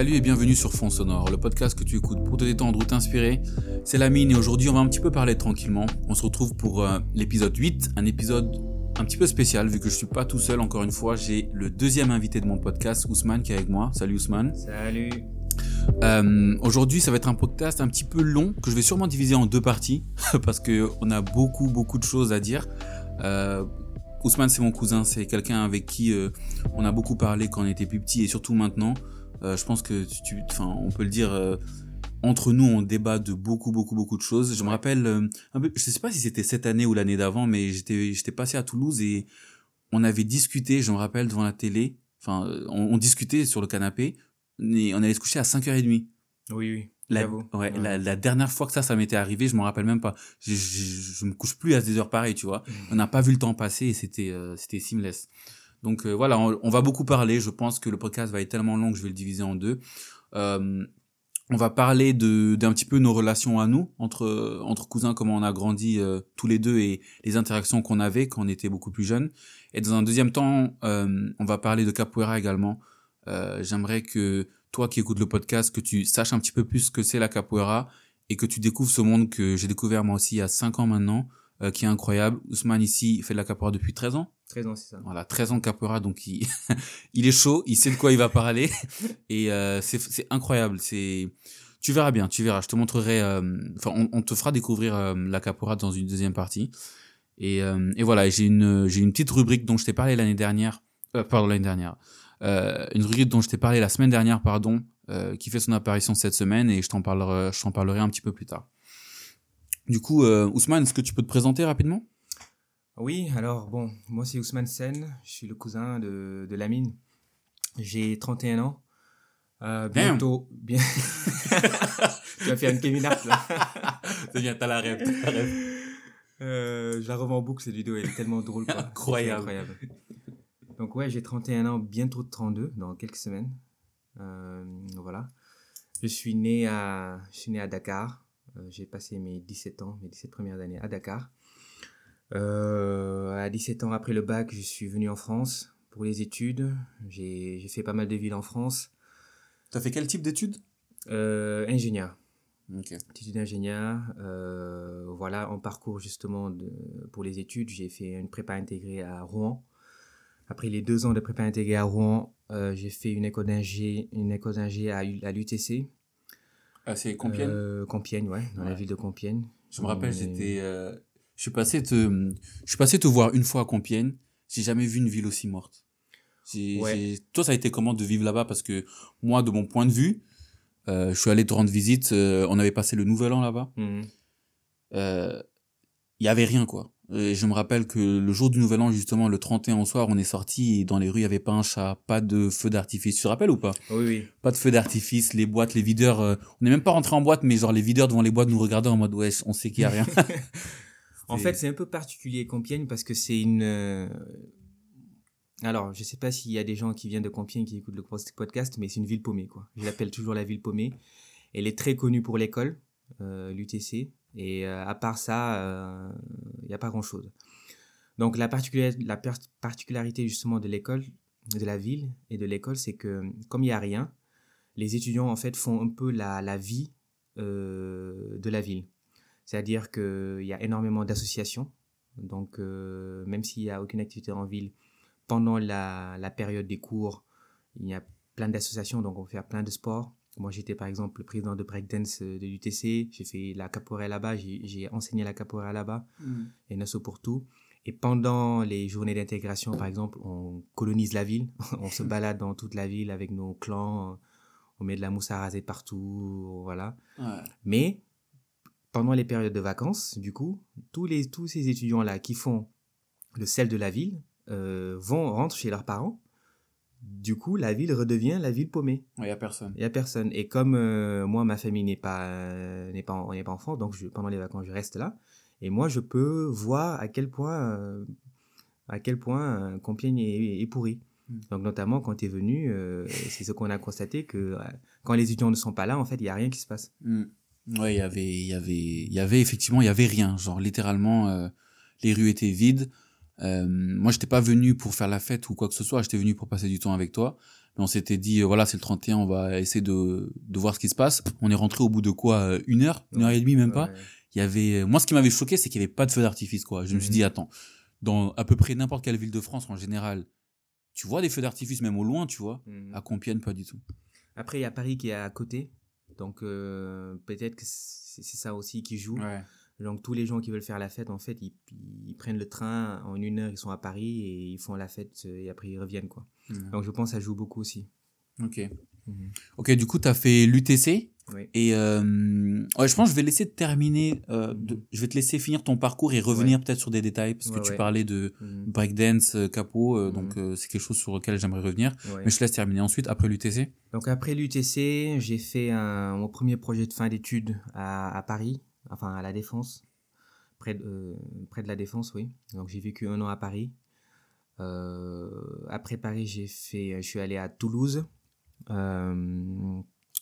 Salut et bienvenue sur Fond Sonore, le podcast que tu écoutes pour te détendre ou t'inspirer. C'est Lamine et aujourd'hui on va un petit peu parler tranquillement. On se retrouve pour euh, l'épisode 8, un épisode un petit peu spécial vu que je suis pas tout seul encore une fois. J'ai le deuxième invité de mon podcast, Ousmane, qui est avec moi. Salut Ousmane. Salut. Euh, aujourd'hui ça va être un podcast un petit peu long que je vais sûrement diviser en deux parties parce que on a beaucoup beaucoup de choses à dire. Euh, Ousmane c'est mon cousin, c'est quelqu'un avec qui euh, on a beaucoup parlé quand on était plus petit et surtout maintenant. Euh, je pense que tu, enfin, on peut le dire. euh, entre nous, on débat de beaucoup, beaucoup, beaucoup de choses. Je me rappelle, euh, un peu, je sais pas si c'était cette année ou l'année d'avant, mais j'étais, j'étais passé à Toulouse et on avait discuté. Je me rappelle devant la télé. Enfin, euh, on, on discutait sur le canapé. Et on allait se coucher à 5h30. Oui, oui. La, j'avoue. ouais, Ouais. La, la dernière fois que ça, ça m'était arrivé, je me rappelle même pas. Je, je, je me couche plus à des heures pareilles, tu vois. On n'a pas vu le temps passer et c'était euh, c'était seamless. Donc euh, voilà, on, va beaucoup parler. Je pense que le podcast va être tellement long que je vais le diviser en deux. Euh, on va parler de d'un petit peu nos relations à nous entre entre cousins, comment on a grandi euh, tous les deux et les interactions qu'on avait quand on était beaucoup plus jeunes. Et dans un deuxième temps, euh, on va parler de capoeira également. Euh, J'aimerais que toi qui écoutes le podcast, que tu saches un petit peu plus ce que c'est la capoeira et que tu découvres ce monde que j'ai découvert moi aussi il y a 5 ans maintenant, euh, qui est incroyable. Ousmane ici fait de la capoeira depuis 13 ans. 13 ans, c'est ça. Voilà, 13 ans de capoeira, donc il, il est chaud, il sait de quoi il va parler. Et euh, c'est incroyable. C'est Tu verras bien, tu verras. Je te montrerai... euh, Enfin, on, on te fera découvrir euh, la capoeira dans une deuxième partie. Et, euh, et voilà, j'ai une, j'ai une petite rubrique dont je t'ai parlé l'année dernière. Euh, pardon, l'année dernière. Une rubrique dont je t'ai parlé la semaine dernière, pardon, qui fait son apparition cette semaine et je t'en parlerai, je t'en parlerai un petit peu plus tard. Du coup, Ousmane, est-ce que tu peux te présenter rapidement? Oui, alors bon, moi c'est Ousmane Sen, je suis le cousin de, de Lamine. J'ai 31 ans. Euh, bientôt. Bien... tu vas faire une Kevin Hart là. C'est bien, t'as la rêve, la rêve. Euh, je la revends en boucle cette vidéo, elle est tellement drôle. Quoi. Incroyable. Donc ouais, j'ai 31 ans, bientôt 32 dans quelques semaines. Euh, voilà. Je suis né à, je suis né à Dakar. Euh, j'ai passé mes 17 ans, mes 17 premières années à Dakar. Euh, à 17 ans après le bac, je suis venu en France pour les études. J'ai fait pas mal de villes en France. T'as fait quel type d'études? Euh, ingénieur. Ok. études d'ingénieur. Euh, voilà, en parcours justement de, pour les études, j'ai fait une prépa intégrée à Rouen. Après les deux ans de prépa intégrée à Rouen, euh, j'ai fait une école d'ingé, une école d'ingé à, à l'UTC. Ah, c'est Compiègne? Compiègne, ouais, dans la ville de Compiègne. Je me rappelle, j'étais, je suis passé te, je suis passé te voir une fois à Compiègne. J'ai jamais vu une ville aussi morte. Ouais. toi, ça a été comment de vivre là-bas? Parce que moi, de mon point de vue, euh, je suis allé te rendre visite. euh, on avait passé le Nouvel An là-bas. Mhm. Euh, Il y avait rien quoi. Et je me rappelle que le jour du Nouvel An, justement, le 31 au soir, on est sorti et dans les rues, il y avait pas un chat, pas de feu d'artifice. Tu te rappelles ou pas? Oui, oui. Pas de feu d'artifice, les boîtes, les videurs. euh, on n'est même pas rentré en boîte, mais genre les videurs devant les boîtes nous regardaient en mode ouais, on sait qu'il y a rien. En fait, c'est un peu particulier Compiègne parce que c'est une. euh, Alors, je sais pas s'il y a des gens qui viennent de Compiègne qui écoutent le podcast, mais c'est une ville paumée, quoi. Je l'appelle toujours la ville paumée. Elle est très connue pour l'école, euh, l'UTC, et euh, à part ça, il n'y a pas grand-chose. Donc, la, particularité justement de l'école, de la ville et de l'école, c'est que comme il n'y a rien, les étudiants en fait font un peu la, la vie de la ville. C'est-à-dire qu'il y a énormément d'associations. Donc, euh, même s'il n'y a aucune activité en ville, pendant la, la période des cours, il y a plein d'associations, donc on fait plein de sports. Moi, j'étais par exemple le président de breakdance euh, de l'UTC. J'ai fait la capoeira là-bas, j'ai enseigné la capoeira là-bas, et Nassau pour tout. Et pendant les journées d'intégration, par exemple, on colonise la ville. on se balade dans toute la ville avec nos clans. On met de la mousse à raser partout, voilà. Ouais. Mais pendant les périodes de vacances, du coup, tous, les, tous ces étudiants-là qui font le sel de la ville euh, vont rentrent chez leurs parents. Du coup, la ville redevient la ville paumée. Il y a personne. Il y a personne. Et comme euh, moi, ma famille n'est pas euh, n'est pas en, n'est pas en France, donc je, pendant les vacances, je reste là. Et moi, je peux voir à quel point à quel point Compiègne est, est pourri. Mm. Donc notamment quand tu es venu, c'est ce qu'on a constaté que quand les étudiants ne sont pas là, en fait, il y a rien qui se passe. Mm. Ouais, il y avait, il y avait, il y avait effectivement, il y avait rien. Genre littéralement, euh, les rues étaient vides. Euh, moi, j'étais pas venu pour faire la fête ou quoi que ce soit. J'étais venu pour passer du temps avec toi. Mais on s'était dit, euh, voilà, c'est le 31, on va essayer de, de voir ce qui se passe. On est rentré au bout de quoi euh, Une heure? Une heure et demie, même pas? Il y avait... Moi, ce qui m'avait choqué, c'est qu'il n'y avait pas de feu d'artifice, quoi. Je me suis Mhm. dit, attends, dans à peu près n'importe quelle ville de France, en général, tu vois des feux d'artifice, même au loin, tu vois? Mhm. À Compiègne, pas du tout. Après, il y a Paris qui est à côté. Donc, euh, peut-être que c'est ça aussi qui joue. Ouais. Donc, tous les gens qui veulent faire la fête, en fait, ils, ils prennent le train. En une heure, ils sont à Paris et ils font la fête euh, et après, ils reviennent, quoi. Donc, je pense que ça joue beaucoup aussi. Ok. Mhm. Ok, du coup, tu as fait l'UTC. Oui. Et euh, ouais, je pense que je vais laisser terminer. euh, de- je vais te laisser finir ton parcours et revenir peut-être sur des détails parce que Ouais, tu parlais de Mhm. breakdance, euh, capot, euh, Mhm. donc c'est quelque chose sur lequel j'aimerais revenir. Mais je te laisse terminer ensuite après l'UTC. Donc après l'UTC, j'ai fait un, mon premier projet de fin d'études à, à Paris, enfin à la Défense, près de, près de la Défense, oui. Donc j'ai vécu un an à Paris. Après Paris, j'ai fait, je suis allé à Toulouse.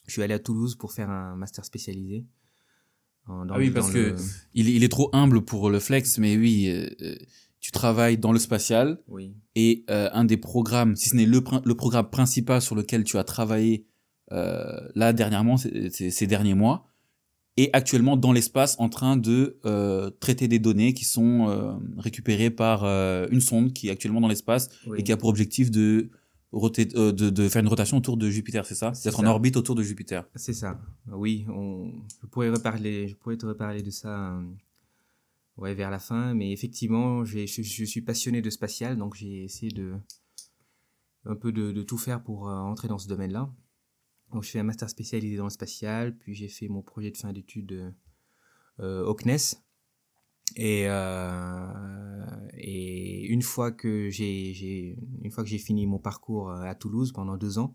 Je suis allé à Toulouse pour faire un master spécialisé. dans Ah oui, le- parce dans que le- il, il est trop humble pour le flex, mais oui, euh, euh, tu travailles dans le spatial Oui. et euh, un des programmes, si ce n'est le, le programme principal sur lequel tu as travaillé euh, là dernièrement, ces- derniers mois, est actuellement dans l'espace en train de traiter des données qui sont récupérées par une sonde qui est actuellement dans l'espace oui. et qui a pour objectif de, de, de faire une rotation autour de Jupiter, c'est ça? D'être en orbite autour de Jupiter. C'est ça. Oui, on, je pourrais reparler, je pourrais te reparler de ça, euh, ouais, vers la fin. Mais effectivement, je, je suis passionné de spatial, donc j'ai essayé de, un peu de, de tout faire pour euh, entrer dans ce domaine-là. Donc, je fais un master spécialisé dans le spatial, puis j'ai fait mon projet de fin d'études euh, au CNES. Et, euh, et une fois que j'ai, j'ai, une fois que j'ai fini mon parcours euh, à Toulouse pendant deux ans,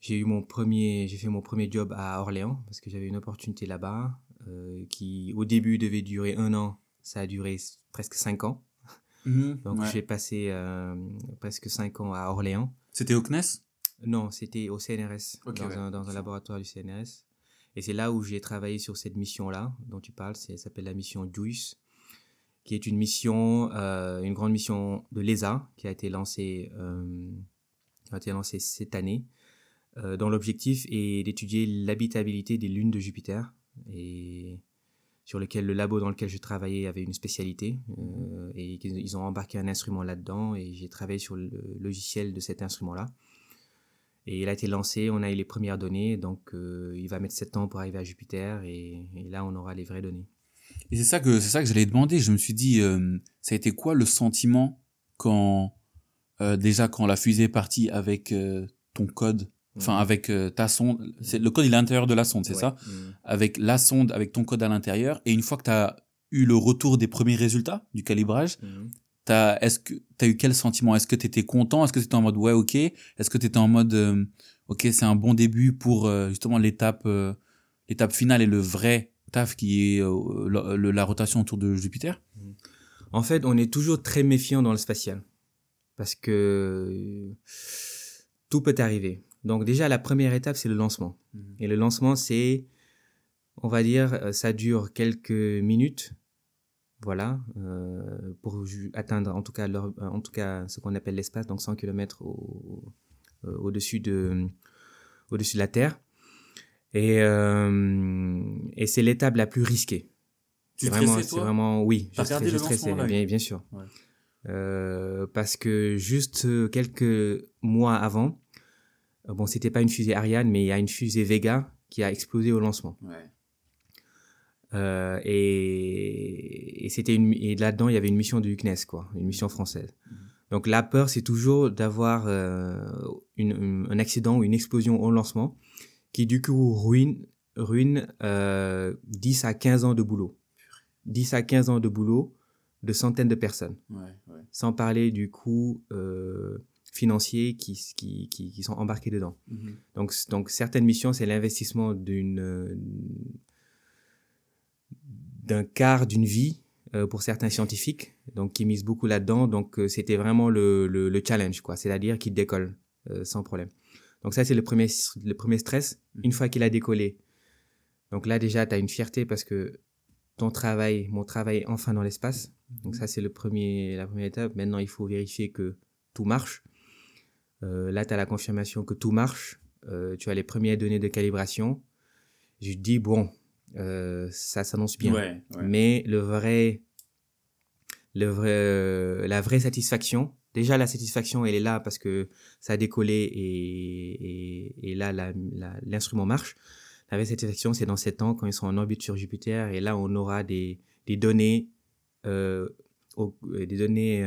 j'ai eu mon premier, j'ai fait mon premier job à Orléans parce que j'avais une opportunité là-bas euh, qui au début devait durer un an, ça a duré presque cinq ans. Donc Ouais. j'ai passé euh, presque cinq ans à Orléans. C'était au CNES? Non, c'était au CNRS, dans, ouais. un, dans un laboratoire du CNRS. Et c'est là où j'ai travaillé sur cette mission-là dont tu parles. C'est- Elle s'appelle la mission JUICE, qui est une mission, euh, une grande mission de l'ESA qui a été lancée, euh, a été lancée cette année, euh, dont l'objectif est d'étudier l'habitabilité des lunes de Jupiter et sur lequel le labo dans lequel je travaillais avait une spécialité euh, et ils ont embarqué un instrument là-dedans et j'ai travaillé sur le logiciel de cet instrument-là. Et il a été lancé, on a eu les premières données, donc euh, il va mettre 7 ans pour arriver à Jupiter et, et là on aura les vraies données. Et c'est ça que c'est ça que j'allais demander. Je me suis dit, euh, ça a été quoi le sentiment quand euh, déjà quand la fusée est partie avec ton code, enfin Mhm. avec ta sonde. C'est le code il est à l'intérieur de la sonde, c'est Ouais. ça? Mm. Avec la sonde, avec ton code à l'intérieur. Et une fois que tu as eu le retour des premiers résultats du calibrage, Mhm. T'as est-ce que t'as eu quel sentiment? Est-ce que tu étais content? Est-ce que tu étais en mode ouais ok? Est-ce que tu étais en mode euh, ok c'est un bon début pour euh, justement l'étape euh, l'étape finale et le vrai taf qui est euh, la, la rotation autour de Jupiter? En fait, on est toujours très méfiant dans le spatial. Parce que euh, tout peut arriver. Donc déjà, la première étape, c'est le lancement. Et le lancement, c'est, on va dire, euh, ça dure quelques minutes, voilà, euh, pour atteindre en tout cas, leur- en tout cas ce qu'on appelle l'espace, donc 100 km au, euh, au-dessus de, au-dessus de la Terre. Et, euh, et c'est l'étape la plus risquée. Tu C'est vraiment, c'est vraiment, oui, je, je stressais, bien, bien sûr. Ouais. Euh, parce que juste quelques mois avant, bon, c'était pas une fusée Ariane, mais il y a une fusée Vega qui a explosé au lancement. Ouais. Euh, et et c'était une, et là-dedans, il y avait une mission du CNES, quoi, une mission française. Mhm. Donc la peur, c'est toujours d'avoir euh, un accident ou une explosion au lancement qui du coup ruine, ruine euh, 10 à 15 ans de boulot. 10 à 15 ans de boulot de centaines de personnes Ouais, ouais. sans parler du coût euh, financier qui, qui, qui, qui sont embarqués dedans. Mhm. Donc, donc certaines missions, c'est l'investissement d'une d'un quart d'une vie euh, pour certains scientifiques, donc qui misent beaucoup là-dedans. Donc euh, c'était vraiment le, le, le challenge, quoi. C'est-à-dire qu'il décolle euh, sans problème. Donc ça, c'est le premier, le premier stress. Une fois qu'il a décollé, donc là déjà, tu as une fierté parce que ton travail, mon travail est enfin dans l'espace. Donc ça, c'est le premier, la première étape. Maintenant, il faut vérifier que tout marche. Euh, là, tu as la confirmation que tout marche. Euh, tu as les premières données de calibration. Je dis, bon, euh, ça s'annonce bien. Ouais, ouais. Mais le vrai, le vrai, euh, la vraie satisfaction, déjà la satisfaction, elle est là parce que ça a décollé et, et, et là, l'instrument marche. La vraie satisfaction, c'est dans 7 ans quand ils sont en orbite sur Jupiter et là, on aura des, des données, euh, au- des données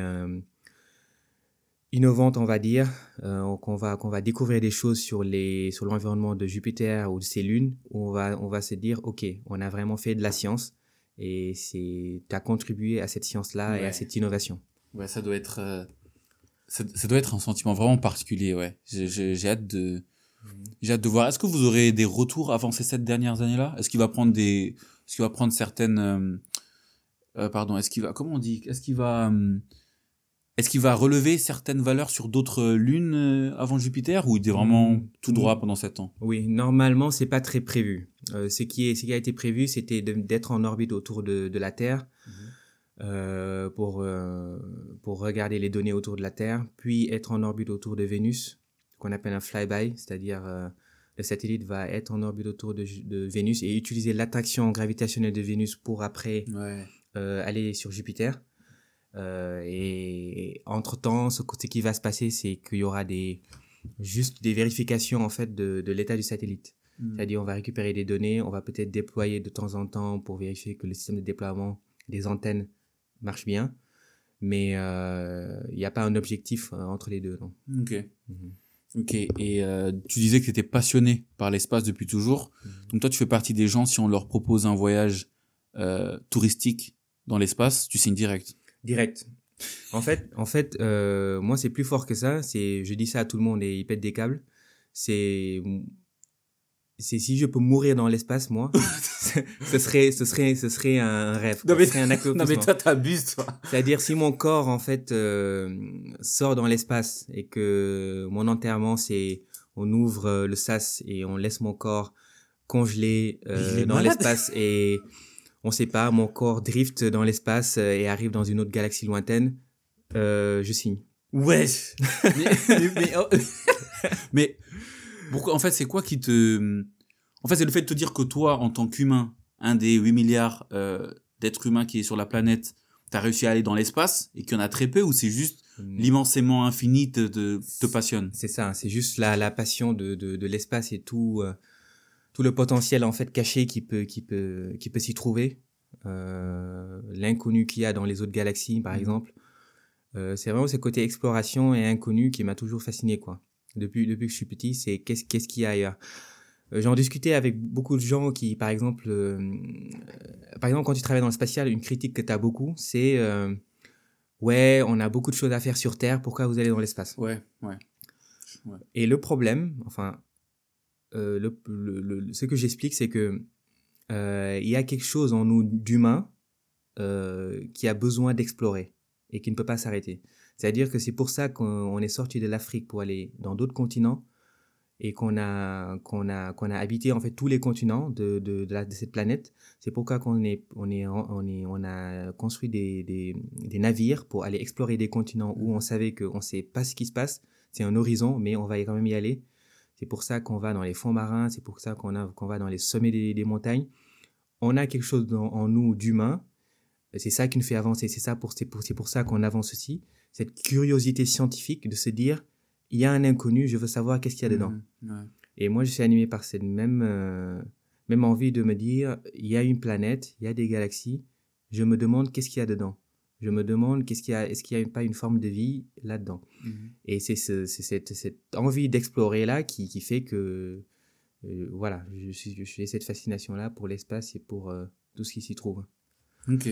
innovantes, on va dire, euh, qu'on va qu'on va découvrir des choses sur les sur l'environnement de Jupiter ou de ses lunes. Où on va on va se dire, ok, on a vraiment fait de la science et c'est t'as contribué à cette science-là et Ouais. à cette innovation. Ouais, ça doit être, euh, ça, ça doit être un sentiment vraiment particulier, ouais. J'ai- hâte de, j'ai hâte de voir. Est-ce que vous aurez des retours avant ces sept dernières années-là? Est-ce qu'il va prendre des, est-ce qu'il va prendre certaines, euh, euh, pardon, est-ce qu'il va, comment on dit? Est-ce qu'il va, euh, est-ce qu'il va relever certaines valeurs sur d'autres lunes euh, avant Jupiter ou il est vraiment Mm. tout droit pendant sept ans? Oui, normalement, c'est pas très prévu. Euh, ce, qui est, ce qui a été prévu, c'était d'être en orbite autour de, de la Terre euh, pour, euh, pour regarder les données autour de la Terre, puis être en orbite autour de Vénus, qu'on appelle un flyby, c'est-à-dire le satellite va être en orbite autour de, Vénus et utiliser l'attraction gravitationnelle de Vénus pour après Ouais. aller sur Jupiter. Euh, et entre-temps, ce, ce qui va se passer, c'est qu'il y aura des, juste des vérifications en fait de, de l'état du satellite. Mm. C'est-à-dire, on va récupérer des données, on va peut-être déployer de temps en temps pour vérifier que le système de déploiement des antennes marche bien. Mais euh, il n'y a pas un objectif euh, entre les deux. Non. Ok. Mhm. Ok. Et euh, tu disais que tu étais passionné par l'espace depuis toujours. Donc toi, tu fais partie des gens, si on leur propose un voyage euh, touristique dans l'espace, tu signes direct. Direct. En fait, en fait euh, moi, c'est plus fort que ça. C'est, je dis ça à tout le monde et ils pètent des câbles. C'est, c'est si je peux mourir dans l'espace, moi, ce serait, ce serait, ce serait un rêve. Non, mais- ce serait un Non mais toi, t'abuses, toi. C'est-à-dire si mon corps en fait euh, sort dans l'espace et que mon enterrement c'est on ouvre euh, le sas et on laisse mon corps congelé euh, dans l'espace et on sait pas mon corps drift dans l'espace euh, et arrive dans une autre galaxie lointaine, euh, je signe. Ouais. mais, mais, mais, oh, mais pourquoi En fait, c'est quoi qui te En fait, c'est le fait de te dire que toi, en tant qu'humain, un des 8 milliards euh, d'êtres humains qui est sur la planète, t'as réussi à aller dans l'espace et qu'il y en a très peu, ou c'est juste l'immensément infini te, te, te passionne? C'est ça, c'est juste la, la passion de, de, de l'espace et tout, euh, tout le potentiel en fait caché qui peut, qui peut, qui peut s'y trouver. Euh, L'inconnu qu'il y a dans les autres galaxies, par Mhm. exemple. Euh, c'est vraiment ce côté exploration et inconnu qui m'a toujours fasciné, quoi. Depuis, depuis que je suis petit, c'est qu'est-ce qu'est-ce qu'il y a ailleurs. Euh, J'en discutais avec beaucoup de gens qui, par exemple, par exemple, quand tu travailles dans le spatial, une critique que tu as beaucoup, c'est ouais, on a beaucoup de choses à faire sur Terre, pourquoi vous allez dans l'espace? Ouais, ouais. et le problème, enfin, euh, ce que j'explique, c'est que euh, il y a quelque chose en nous d'humain euh, qui a besoin d'explorer et qui ne peut pas s'arrêter. C'est-à-dire que c'est pour ça qu'on on est sorti de l'Afrique pour aller dans d'autres continents et qu'on a qu'on a qu'on a habité en fait tous les continents de de, cette planète. C'est pourquoi qu'on est on est on est on a construit des, des des navires pour aller explorer des continents où on savait qu'on sait pas ce qui se passe. C'est un horizon, mais on va quand même y aller. C'est pour ça qu'on va dans les fonds marins, c'est pour ça qu'on va dans les sommets des, des montagnes. On a quelque chose dans- en nous d'humain. C'est ça qui nous fait avancer. C'est ça pour pour c'est pour ça qu'on avance aussi. Cette curiosité scientifique de se dire il y a un inconnu, je veux savoir qu'est-ce qu'il y a dedans. Ouais. Et moi, je suis animé par cette même, euh, même envie de me dire, il y a une planète, il y a des galaxies, je me demande qu'est-ce qu'il y a dedans. Je me demande qu'est-ce qu'il y a, est-ce qu'il n'y a pas une forme de vie là-dedans. Mhm. Et c'est ce, c'est cette, cette envie d'explorer là qui, qui fait que, euh, voilà, je suis, je cette fascination là pour l'espace et pour euh, tout ce qui s'y trouve. Ok.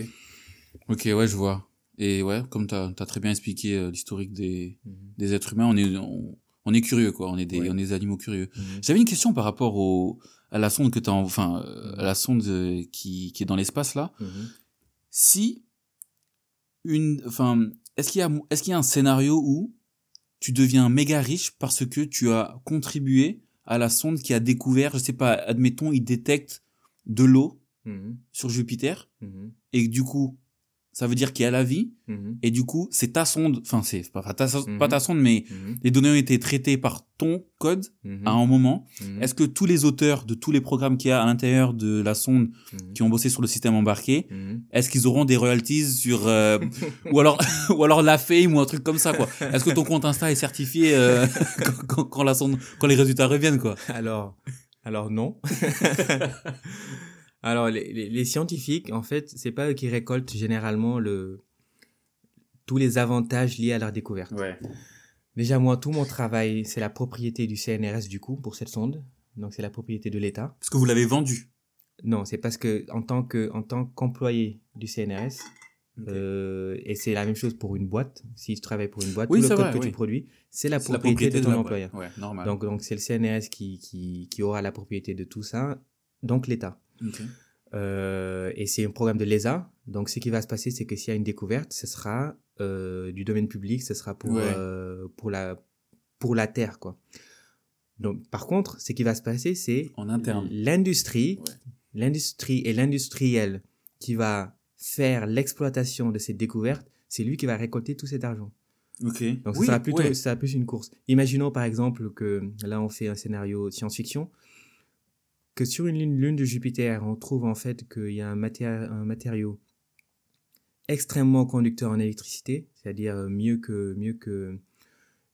Ok, ouais, je vois. Et ouais, comme tu as, très bien expliqué euh, l'historique des, des êtres humains, on est, on, on est curieux, quoi. On est des, Ouais. on est des animaux curieux. Mhm. J'avais une question par rapport au, à la sonde que en- enfin, à la sonde qui, qui est dans l'espace là. Mhm. Si une, enfin, est-ce qu'il y a, est-ce qu'il y a un scénario où tu deviens méga riche parce que tu as contribué à la sonde qui a découvert, je sais pas, admettons, il détecte de l'eau Mhm. sur Jupiter Mhm. et que du coup, ça veut dire qu'il y a la vie. Mhm. Et du coup, c'est ta sonde, enfin, c'est pas, ta, Mhm. pas ta sonde, mais Mhm. les données ont été traitées par ton code à un moment. Est-ce que tous les auteurs de tous les programmes qu'il y a à l'intérieur de la sonde qui ont bossé sur le système embarqué, est-ce qu'ils auront des royalties sur euh, ou alors ou alors la fame ou un truc comme ça quoi Est-ce que ton compte Insta est certifié euh, quand, quand, quand la sonde quand les résultats reviennent quoi? Alors, alors non. Alors les, les, les scientifiques, en fait, c'est pas eux qui récoltent généralement le tous les avantages liés à leur découverte. Ouais. Déjà moi, tout mon travail, c'est la propriété du CNRS du coup pour cette sonde. Donc c'est la propriété de l'État. Parce que vous l'avez vendu. Non, c'est parce que en tant que en tant qu'employé du CNRS, euh, et c'est la même chose pour une boîte. Si je travaille pour une boîte, Oui, tout le code vrai, que oui. tu produis, c'est la la propriété, de ton employeur. Ouais, normal. Donc donc c'est le CNRS qui, qui qui aura la propriété de tout ça, donc l'État. Ok. Euh, et c'est un programme de l'ESA. Donc, ce qui va se passer, c'est que s'il y a une découverte, ce sera euh, du domaine public, ce sera pour, Ouais. euh, pour, la, pour la Terre, quoi. Donc, par contre, ce qui va se passer, c'est En interne. l'industrie, Ouais. l'industrie et l'industriel qui va faire l'exploitation de cette découverte, c'est lui qui va récolter tout cet argent. Ok. Donc, oui, sera plutôt, ouais. ce sera plus une course. Imaginons, par exemple, que là, on fait un scénario science-fiction, que sur une lune, lune de Jupiter, on trouve en fait qu'il y a un, maté- un matériau extrêmement conducteur en électricité, c'est-à-dire mieux que, mieux que,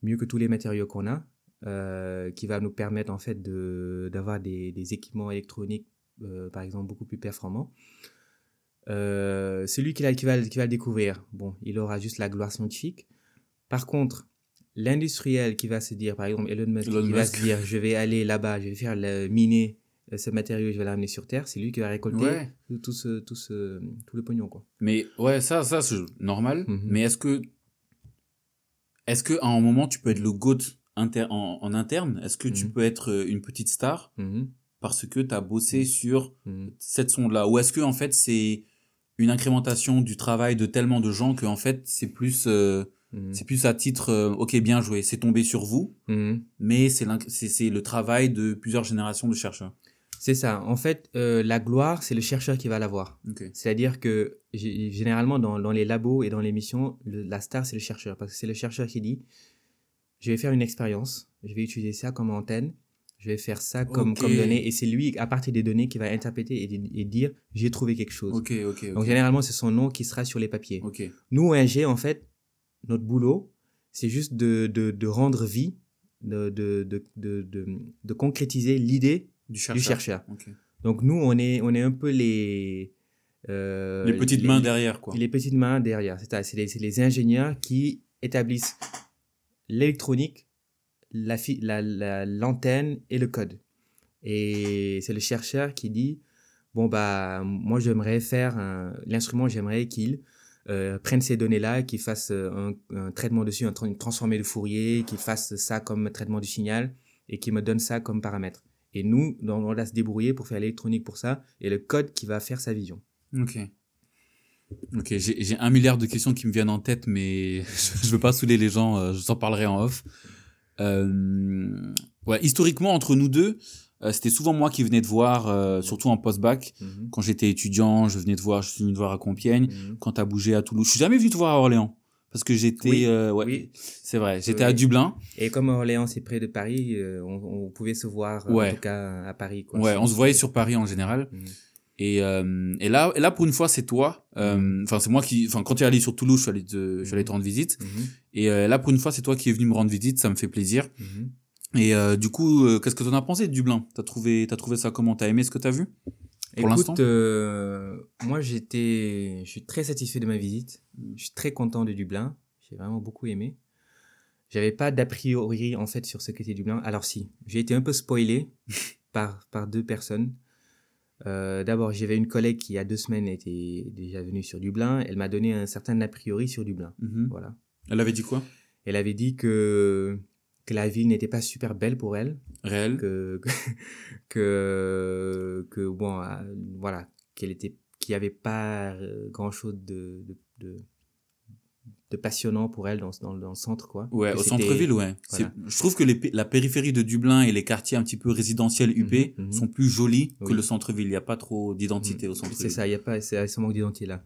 mieux que tous les matériaux qu'on a, euh, qui va nous permettre en fait de, d'avoir des, des équipements électroniques, euh, par exemple, beaucoup plus performants. Euh, celui qui, va, qui va le découvrir, bon, il aura juste la gloire scientifique. Par contre, l'industriel qui va se dire, par exemple, Elon Musk, Elon qui va se dire, je vais aller là-bas, je vais faire le, miner ce matériau, je vais l'amener sur Terre, c'est lui qui va récolter Ouais. tout, ce, tout, ce, tout le pognon, quoi. Mais ouais, ça, ça c'est normal. Mhm. Mais est-ce que, est-ce que à un moment tu peux être le goat inter en, en interne? Est-ce que tu Mhm. peux être euh, une petite star? Mhm, parce que tu as bossé sur cette sonde-là Ou est-ce que en fait c'est une incrémentation du travail de tellement de gens que en fait c'est plus euh, c'est plus à titre euh, ok bien joué c'est tombé sur vous mais c'est l'inc- c'est c'est le travail de plusieurs générations de chercheurs C'est ça. En fait, euh, la gloire, c'est le chercheur qui va l'avoir. C'est-à-dire que généralement dans, dans les labos et dans les missions, le- la star c'est le chercheur parce que c'est le chercheur qui dit je vais faire une expérience, je vais utiliser ça comme antenne, je vais faire ça comme, comme donnée et c'est lui à partir des données qui va interpréter et, et dire j'ai trouvé quelque chose. Donc généralement c'est son nom qui sera sur les papiers. Nous ONG en fait notre boulot c'est juste de, de, de rendre vie, de, de, de, de, de, de concrétiser l'idée du du chercheur. Donc nous on est on est un peu les euh, les petites mains derrière quoi les petites mains derrière. C'est les, c'est les ingénieurs qui établissent l'électronique, la, fi- la, la- l'antenne et le code. Et c'est le chercheur qui dit bon bah moi j'aimerais faire l'instrument, j'aimerais qu'il euh, prenne ces données-là, qu'il fasse euh, un, un traitement dessus, un tra- transformé de Fourier, qu'il fasse ça comme traitement du signal et qu'il me donne ça comme paramètre. Et nous, on va se débrouiller pour faire l'électronique pour ça et le code qui va faire sa vision. Ok. Ok, j'ai un milliard de questions qui me viennent en tête, mais je, je veux pas saouler les gens, euh, je t'en parlerai en off. Euh, ouais, historiquement, entre nous deux, euh, c'était souvent moi qui venais te voir, euh, surtout en post-bac. Mhm. Quand j'étais étudiant, je venais te voir, je suis venu te voir à Compiègne. Mhm. Quand t'as bougé à Toulouse, je suis jamais venu te voir à Orléans. Parce que j'étais, Oui, euh, ouais, oui. c'est vrai, j'étais Oui. à Dublin. Et comme Orléans c'est près de Paris, euh, on, on pouvait se voir euh, Ouais. en tout cas à Paris. Quoi. Ouais, on se voyait sur Paris en général. Mhm. Et, euh, et là, et là pour une fois, c'est toi. Euh, Enfin, c'est moi qui. Enfin, quand tu es allé sur Toulouse, je suis allé te, je suis allé te rendre visite. Et euh, là, pour une fois, c'est toi qui es venu me rendre visite. Ça me fait plaisir. Et euh, du coup, euh, qu'est-ce que t'en as pensé de Dublin? T'as trouvé, t'as trouvé ça comment? T'as aimé ce que t'as vu? Pour l'instant Écoute, euh, moi j'étais, je suis très satisfait de ma visite. Je suis très content de Dublin. J'ai vraiment beaucoup aimé. J'avais pas d'a priori en fait sur ce qu'était Dublin. Alors si, j'ai été un peu spoilé par par deux personnes. Euh, D'abord, j'avais une collègue qui il y a deux semaines était déjà venue sur Dublin. Elle m'a donné un certain a priori sur Dublin. Mhm. Voilà. Elle avait dit quoi? Elle avait dit que que la ville n'était pas super belle pour elle. Réel que que que bon euh, voilà qu'elle était qu'il y avait pas grand chose de, de de de passionnant pour elle dans dans, dans le centre quoi Ouais, Que au centre-ville, ouais. voilà. C'est- Je trouve que les, la périphérie de Dublin et les quartiers un petit peu résidentiels UP Mhm, mhm. sont plus jolis que le centre-ville. Il n'y a pas trop d'identité au c'est centre-ville. ça il y a pas c'est ce manque d'identité là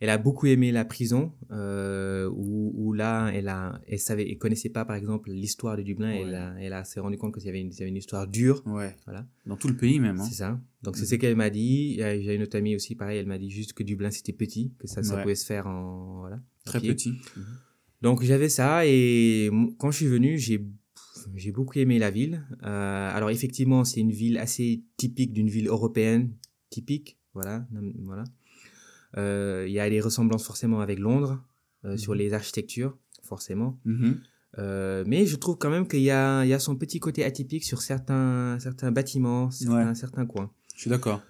Elle a beaucoup aimé la prison, euh, où, où là, elle a, elle savait, elle connaissait pas, par exemple, l'histoire de Dublin. Ouais. Elle a, elle a s'est rendu compte qu'il y avait une, il y avait une histoire dure. Ouais. Voilà. Dans tout le pays même. Hein. C'est ça. Donc, c'est Mhm. ce qu'elle m'a dit. Il y a- J'ai une autre amie aussi, pareil, elle m'a dit juste que Dublin, c'était petit, que ça, ça Ouais. pouvait se faire en, voilà. Très pied. petit. Donc j'avais ça et quand je suis venu, j'ai j'ai beaucoup aimé la ville. Euh, alors effectivement, c'est une ville assez typique d'une ville européenne typique, voilà, voilà. Euh, Il y a des ressemblances forcément avec Londres euh, sur Mhm. les architectures, forcément. Mhm. Euh, mais je trouve quand même qu'il y y a son petit côté atypique sur certains, certains bâtiments, certains, Ouais. certains coins. Je suis d'accord.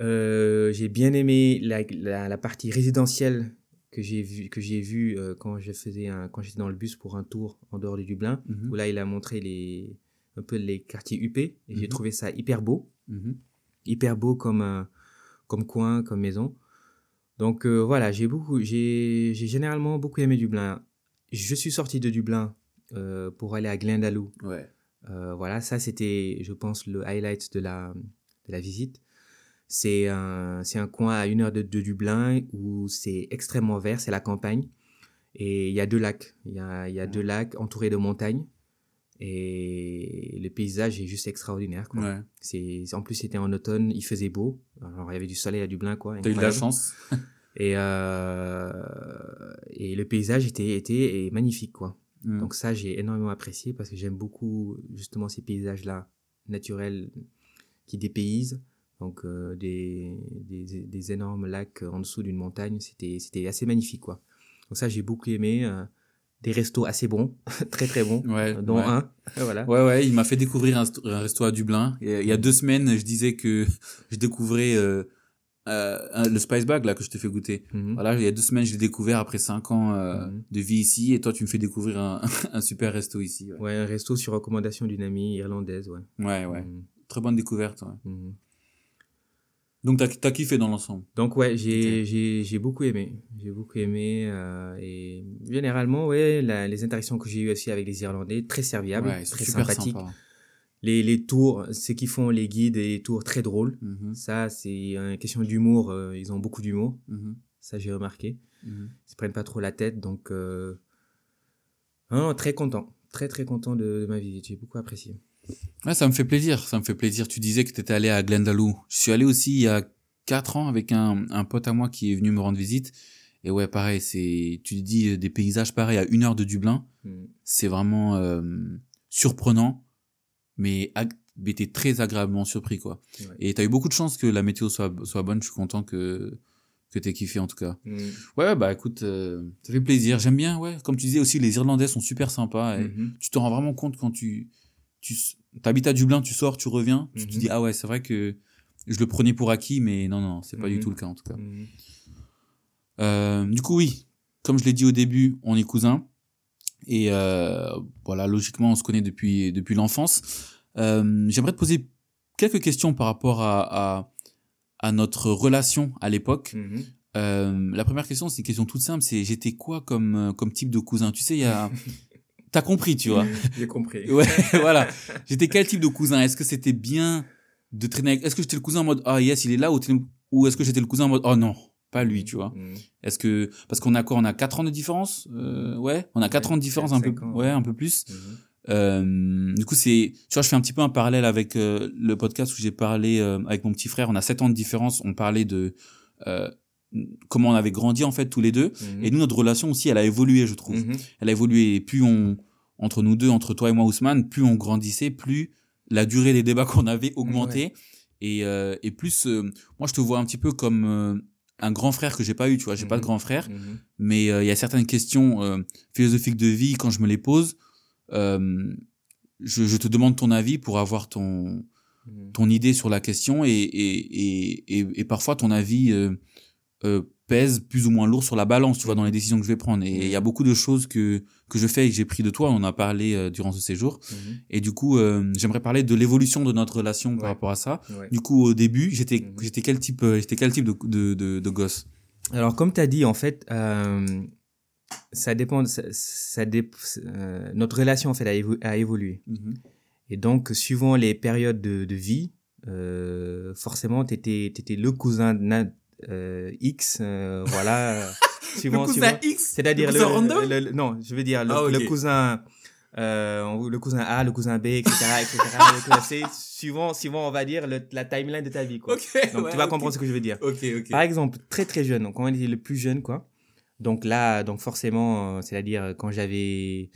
Euh, j'ai bien aimé la, la, la partie résidentielle que j'ai vu que j'ai vu euh, quand je faisais un, quand j'étais dans le bus pour un tour en dehors de Dublin Mhm. où là il a montré les un peu les quartiers huppés et j'ai trouvé ça hyper beau hyper beau comme comme coin comme maison donc euh, voilà j'ai beaucoup j'ai généralement beaucoup aimé Dublin je suis sorti de Dublin euh, pour aller à Glendalough Ouais. euh, voilà, ça c'était, je pense, le highlight de la, de la visite. C'est un, un coin à une heure de, de Dublin où c'est extrêmement vert, c'est la campagne. Et il y a deux lacs. Il y a, il y a deux lacs entourés de montagnes. Et le paysage est juste extraordinaire. Quoi. Ouais. C'est, en plus, c'était en automne, il faisait beau. Alors, il y avait du soleil à Dublin. quoi. T'as eu de la chance. Et, euh, et le paysage était, était magnifique. quoi. Mhm. Donc ça, j'ai énormément apprécié parce que j'aime beaucoup justement ces paysages-là naturels qui dépaysent. Donc euh, des, des, des énormes lacs en dessous d'une montagne, c'était c'était assez magnifique quoi. Donc ça, j'ai beaucoup aimé. euh, des restos assez bons, très très bons, Ouais, euh, dont ouais. un. Voilà. Ouais, ouais, il m'a fait découvrir un, st- un resto à Dublin. Et, euh, il y a deux semaines, je disais que je découvrais euh, euh, le Spice Bag là que je te fais goûter. Mhm. Voilà, il y a deux semaines, je l'ai découvert après cinq ans euh, Mhm. de vie ici. Et toi, tu me fais découvrir un, un super resto ici. Ouais, Ouais, un resto sur recommandation d'une amie irlandaise, ouais. ouais. ouais. Mhm. Très bonne découverte. ouais. Donc, t'as as kiffé dans l'ensemble. Donc ouais, j'ai Ok. j'ai j'ai beaucoup aimé, j'ai beaucoup aimé euh, et généralement ouais, la- les interactions que j'ai eues aussi avec les Irlandais très serviables, Ouais, très sympathiques. Les les tours, ce qu'ils font les guides et les tours très drôles. Mhm, Ça c'est une question d'humour, euh, ils ont beaucoup d'humour, mhm, ça j'ai remarqué. mhm. Ils se prennent pas trop la tête donc euh... non, très content, très très content de, de ma visite, j'ai beaucoup apprécié. Ouais, ça me fait plaisir. Ça me fait plaisir. Tu disais que t'étais allé à Glendalough. Je suis allé aussi il y a quatre ans avec un, un pote à moi qui est venu me rendre visite. Et ouais, pareil, c'est, tu dis des paysages pareils à une heure de Dublin. Mhm. C'est vraiment euh, surprenant, mais, t'es très agréablement surpris, quoi. Ouais. Et t'as eu beaucoup de chance que la météo soit, soit bonne. Je suis content que, que t'aies kiffé, en tout cas. Mhm. Ouais, bah écoute, euh, ça fait plaisir. J'aime bien, ouais. Comme tu disais aussi, les Irlandais sont super sympas. Et Mhm. tu te rends vraiment compte quand tu, tu habites à Dublin, tu sors, tu reviens, tu te Mhm. dis, ah ouais, c'est vrai que je le prenais pour acquis, mais non, non, c'est pas du Mhm. tout le cas, en tout cas. Mhm. Euh, du coup, oui, comme je l'ai dit au début, on est cousins. Et euh, voilà, logiquement, on se connaît depuis, depuis l'enfance. Euh, J'aimerais te poser quelques questions par rapport à, à, à notre relation à l'époque. Mhm. Euh, la première question, c'est une question toute simple, c'est j'étais quoi comme, comme type de cousin? Tu sais, il y a... T'as compris, tu vois J'ai compris. Ouais, voilà. J'étais quel type de cousin? Est-ce que c'était bien de traîner avec... Est-ce que j'étais le cousin en mode, ah yes, il est là, ou, est-ce que j'étais le cousin en mode, oh non, pas lui, tu vois Mhm. Est-ce que... Parce qu'on a quoi? On a 4 ans de différence? Euh, Ouais, on a 4 ans de différence, un peu, ans, ouais, un peu plus. Mhm. Euh, du coup, c'est, tu vois, je fais un petit peu un parallèle avec euh, le podcast où j'ai parlé euh, avec mon petit frère. On a 7 ans de différence. On parlait de euh, comment on avait grandi en fait tous les deux. Mhm. Et nous, notre relation aussi, elle a évolué, je trouve. Mhm. Elle a évolué. Et plus on, entre nous deux, entre toi et moi, Ousmane, plus on grandissait, plus la durée des débats qu'on avait augmentait. Et, euh, et plus, euh, moi, je te vois un petit peu comme euh, un grand frère que j'ai pas eu. Tu vois, j'ai pas de Mhm. grand frère mais euh, il y a certaines questions euh, philosophiques de vie quand je me les pose euh, je, je te demande ton avis pour avoir ton ton idée sur la question et et et, et, et parfois ton avis euh, pèse plus ou moins lourd sur la balance tu vois dans les décisions que je vais prendre et il y a beaucoup de choses que que je fais et que j'ai pris de toi on en a parlé euh, durant ce séjour Mhm. et du coup euh, j'aimerais parler de l'évolution de notre relation par rapport à ça Ouais. du coup au début j'étais Mhm. j'étais quel type euh, j'étais quel type de de de, de gosse? Alors, comme tu as dit, en fait, euh, ça dépend. Ça, ça dép- euh, notre relation, en fait, a, évo- a évolué. Et donc, suivant les périodes de, de vie, euh, forcément, tu étais, le cousin euh, X, euh, voilà. le cousin X C'est-à-dire le, le, le- non, je veux dire le, Ah, cousin, euh, le cousin A, le cousin B, etc., etc. le cousin C, suivant, suivant, on va dire la timeline de ta vie, quoi. Donc ouais, tu vas comprendre ce que je veux dire. Par exemple, très très jeune, donc quand on était le plus jeune, quoi. Donc là, donc forcément, c'est-à-dire quand j'avais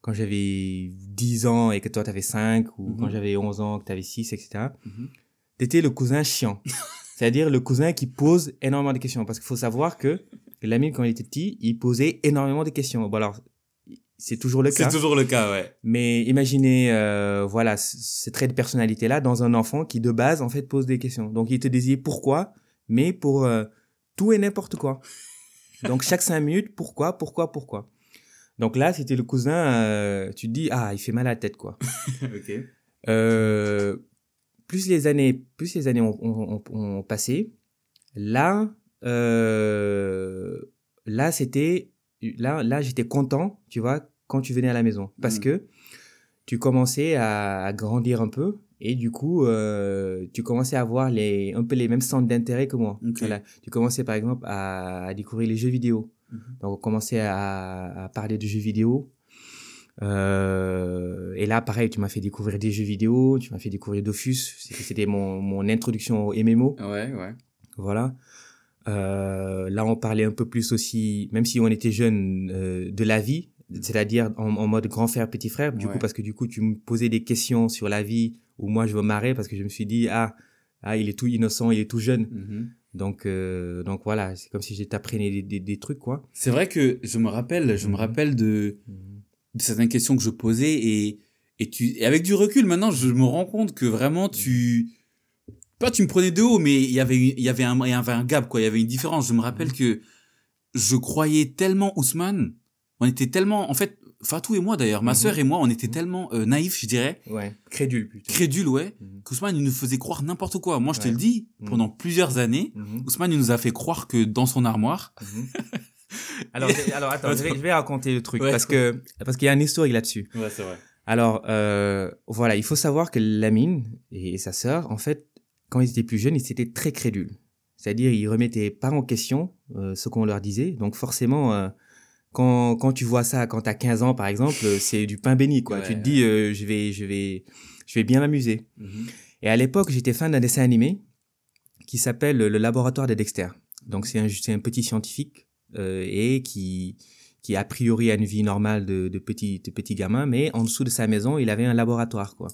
quand j'avais 10 ans et que toi t'avais 5 ou Mhm. quand j'avais 11 ans que t'avais 6, etc. Mhm. T'étais le cousin chiant. c'est-à-dire le cousin qui pose énormément de questions. Parce qu'il faut savoir que l'ami, quand il était petit, il posait énormément de questions. Bon alors, c'est toujours le cas. C'est toujours le cas, ouais. Mais imaginez, euh, voilà, ces traits de personnalité-là dans un enfant qui, de base, en fait, pose des questions. Donc, il te disait pourquoi, mais pour euh, tout et n'importe quoi. Donc, chaque cinq minutes, pourquoi, pourquoi, pourquoi. Donc là, c'était le cousin, euh, tu te dis, ah, il fait mal à la tête, quoi. ok. Euh, plus les années, plus les années ont, ont- ont- ont passé, là, euh, là c'était, là, là j'étais content, tu vois, quand tu venais à la maison, parce Mhm. que tu commençais à, à grandir un peu et du coup, euh, tu commençais à avoir les, un peu les mêmes centres d'intérêt que moi. Voilà. Tu commençais par exemple à, à découvrir les jeux vidéo. Mhm. Donc on commençait à, à parler de jeux vidéo. Euh, et là, pareil, tu m'as fait découvrir des jeux vidéo, tu m'as fait découvrir Dofus. C'était mon, mon introduction au MMO. Ouais, ouais. Voilà. Euh, là, on parlait un peu plus aussi, même si on était jeunes, euh, de la vie, c'est-à-dire en, en mode grand frère, petit frère. Du Ouais. coup, parce que du coup, tu me posais des questions sur la vie où moi, je me marrais parce que je me suis dit, ah, ah il est tout innocent, il est tout jeune. Mhm. Donc, euh, donc voilà, c'est comme si je t'apprenais des, des, des trucs, quoi. C'est vrai que je me rappelle, je me Mhm. rappelle de, de certaines questions que je posais et, et tu, et avec du recul maintenant, je me rends compte que vraiment tu, pas tu me prenais de haut, mais il y avait, il y avait un, il y avait un gap, quoi. Il y avait une différence. Je me rappelle que je croyais tellement Ousmane. On était tellement, en fait, Fatou et moi d'ailleurs, ma Mhm. sœur et moi, on était Mhm. tellement euh, naïfs, je dirais, Ouais, crédule plutôt. crédules, ouais, qu'Ousmane, il nous faisait croire n'importe quoi. Moi, je te le dis, pendant plusieurs années. Ousmane, il nous a fait croire que dans son armoire. alors, alors attends, je vais, je vais raconter le truc Ouais. parce que parce qu'il y a un historique là-dessus. ouais, c'est vrai. Alors euh, voilà, il faut savoir que Lamine et, sa sœur, en fait, quand ils étaient plus jeunes, ils étaient très crédules. C'est-à-dire, ils remettaient pas en question euh, ce qu'on leur disait. Donc forcément, euh, quand, quand tu vois ça, quand tu as 15 ans par exemple, c'est du pain béni quoi. Ouais, tu te dis, je vais, je vais, je vais bien m'amuser. Mhm. Et à l'époque, j'étais fan d'un dessin animé qui s'appelle Le Laboratoire de Dexter. Donc c'est un, un petit scientifique et qui, qui a priori a une vie normale de, de, petit, de petit gamin, mais en dessous de sa maison, il avait un laboratoire. quoi.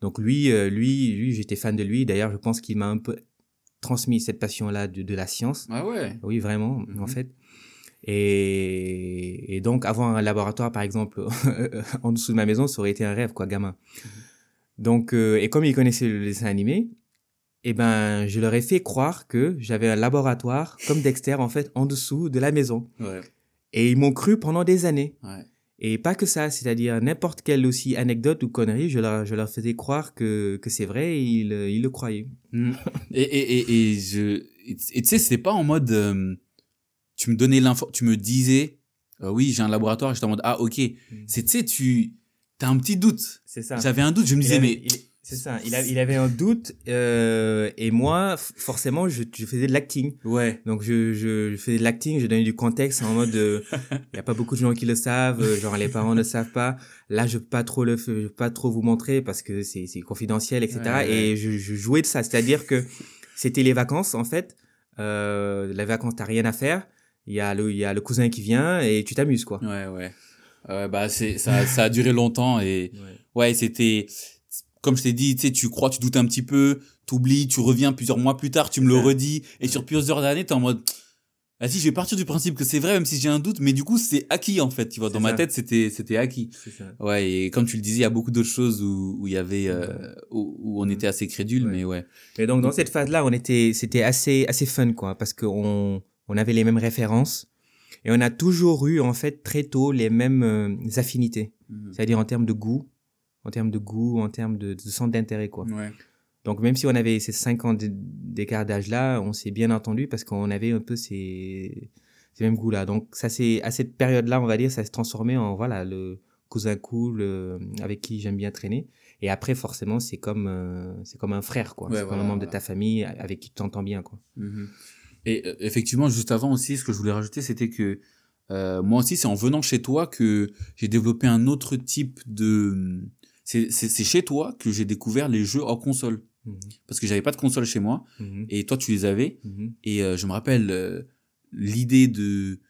Donc lui, euh, lui, lui j'étais fan de lui. D'ailleurs, je pense qu'il m'a un peu transmis cette passion-là de, de la science. Ah ouais. Oui, vraiment, Mhm. en fait. Et, et donc, avoir un laboratoire, par exemple, en dessous de ma maison, ça aurait été un rêve, quoi, gamin. Donc, euh, et comme ils connaissaient le dessin animé, eh ben, je leur ai fait croire que j'avais un laboratoire, comme Dexter, en fait, en dessous de la maison. Ouais. Et ils m'ont cru pendant des années. Ouais. Et pas que ça, c'est-à-dire n'importe quelle aussi anecdote ou connerie, je leur, je leur faisais croire que, que c'est vrai et ils, ils le croyaient. Mm. Et, et, et, et je, et tu sais, c'était pas en mode, euh, tu me donnais l'info, tu me disais, euh, oui, j'ai un laboratoire, et j'étais en mode, ah, ok. C'est, tu sais, tu, t'as un petit doute. C'est ça. J'avais un doute, je me disais, mais, il- c'est ça. Il, a- il avait un doute euh, et moi, forcément, je, je faisais de l'acting. ouais. Donc je, je, je faisais de l'acting, je donnais du contexte en mode, euh, il y a pas beaucoup de gens qui le savent, euh, genre les parents ne savent pas. Là, je peux pas trop le, je peux pas trop vous montrer parce que c'est c'est confidentiel, etc. Ouais, ouais. Et je, je jouais de ça, c'est-à-dire que c'était les vacances en fait. Euh, les vacances, t'as rien à faire. Il y a le, il y a le cousin qui vient et tu t'amuses quoi. Ouais, ouais. Ouais, bah, c'est, ça, ça a duré longtemps et, Ouais. ouais, c'était, comme je t'ai dit, tu sais, tu crois, tu doutes un petit peu, t'oublies, tu reviens plusieurs mois plus tard, tu me le redis, et sur plusieurs années, t'es en mode, vas-y, je vais partir du principe que c'est vrai, même si j'ai un doute, mais du coup, c'est acquis, en fait, tu vois. Dans ma ça. tête, c'était, c'était acquis. Ça. Ouais, et comme tu le disais, il y a beaucoup d'autres choses où, où il y avait, euh, où, où on était assez crédule, Ouais. mais ouais. Et donc dans cette phase-là, on était, c'était assez, assez fun quoi, parce qu'on, on avait les mêmes références et on a toujours eu en fait très tôt les mêmes euh, affinités, Mhm. c'est-à-dire en termes de goût, en termes de goût, en termes de, de centre d'intérêt quoi. Ouais. Donc même si on avait ces cinq ans d- d'écart d'âge là, on s'est bien entendu parce qu'on avait un peu ces, ces mêmes goûts là. Donc ça c'est à cette période-là, on va dire, ça s'est transformé en voilà le cousin cool euh, avec qui j'aime bien traîner. Et après forcément c'est comme euh, c'est comme un frère quoi. Ouais, c'est comme un membre de ta famille avec qui tu t'entends bien quoi. Mhm. Et euh, effectivement, juste avant aussi, ce que je voulais rajouter, c'était que euh, moi aussi, c'est en venant chez toi que j'ai développé un autre type de... C'est c'est chez toi que j'ai découvert les jeux en console. Mhm. Parce que j'avais pas de console chez moi, Mhm. et toi, tu les avais. Mhm. Et euh, je me rappelle euh, l'idée de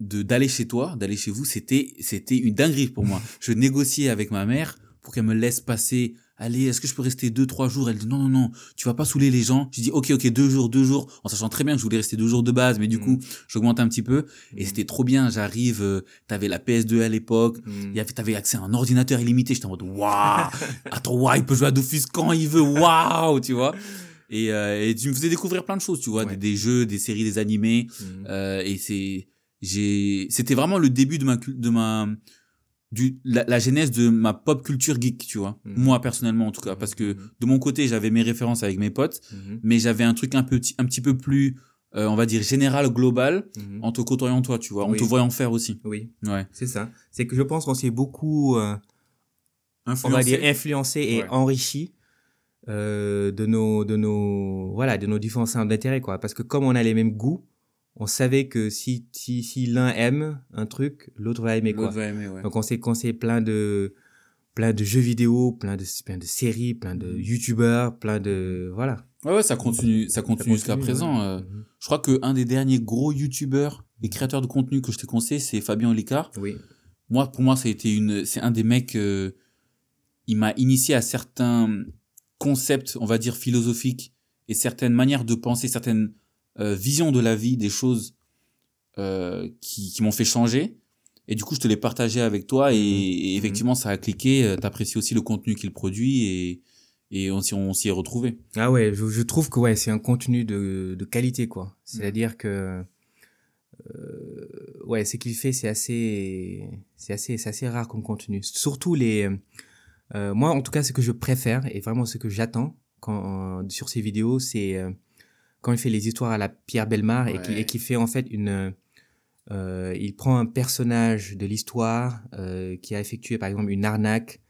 de d'aller chez toi, d'aller chez vous, c'était c'était une dinguerie pour moi. Je négociais avec ma mère pour qu'elle me laisse passer. Allez, est-ce que je peux rester deux trois jours? Elle dit non non non, tu vas pas saouler les gens. Je dis ok ok deux jours deux jours, en sachant très bien que je voulais rester deux jours de base, mais du coup j'augmente un petit peu et Mhm. c'était trop bien. J'arrive, euh, t'avais la PS2 à l'époque, y avait, t'avais accès à un ordinateur illimité. J'étais en mode, waouh! Attends, waouh, il peut jouer à Dofus quand il veut, waouh! Tu vois? Et, euh, et tu me faisais découvrir plein de choses, tu vois, Ouais. des, des jeux, des séries, des animés. Euh, et c'est, j'ai, c'était vraiment le début de ma, de ma, du, la, la genèse de ma pop culture geek, tu vois. Mhm. Moi, personnellement, en tout cas. Parce que Mhm. de mon côté, j'avais mes références avec mes potes, Mhm. mais j'avais un truc un petit, un petit peu plus, euh, on va dire, général, global, en te côtoyant toi, tu vois, en Oui. te voyant faire aussi. Oui, Ouais. c'est ça. C'est que je pense qu'on s'est beaucoup, euh, on va Influencé. dire, influencé et Ouais. enrichi euh, de nos, de nos, voilà, de nos différents centres d'intérêt, quoi. Parce que comme on a les mêmes goûts, on savait que si, si, si l'un aime un truc, l'autre va aimer, quoi. Va aimer, ouais. Donc on s'est, s'est plein de, plein de jeux vidéo, plein de, plein de séries, plein de Mhm. youtubeurs, plein de, voilà. Ouais, ouais, ça continue, ça continue jusqu'à présent. euh. Mhm. Je crois que un des derniers gros youtubeurs et créateurs de contenu que je t'ai conseillé, c'est Fabien Olicard. Oui. Moi, pour moi, ça a été une, c'est un des mecs, euh, il m'a initié à certains concepts, on va dire philosophiques et certaines manières de penser, certaines euh, visions de la vie, des choses euh, qui, qui m'ont fait changer. Et du coup, je te l'ai partagé avec toi et, et effectivement, ça a cliqué. euh, T'apprécies aussi le contenu qu'il produit et, et on, s'y- on s'y est retrouvé. Ah ouais, je, je trouve que ouais, c'est un contenu de, de qualité, quoi. C'est-à-dire que euh, ouais, ce qu'il fait, c'est assez, c'est assez, c'est assez rare comme contenu. Surtout les, euh, moi en tout cas, ce que je préfère et vraiment ce que j'attends quand sur ces vidéos, c'est euh, quand il fait les histoires à la Pierre Belmar et qui Ouais. et qui fait en fait une euh, il prend un personnage de l'histoire euh, qui a effectué par exemple une arnaque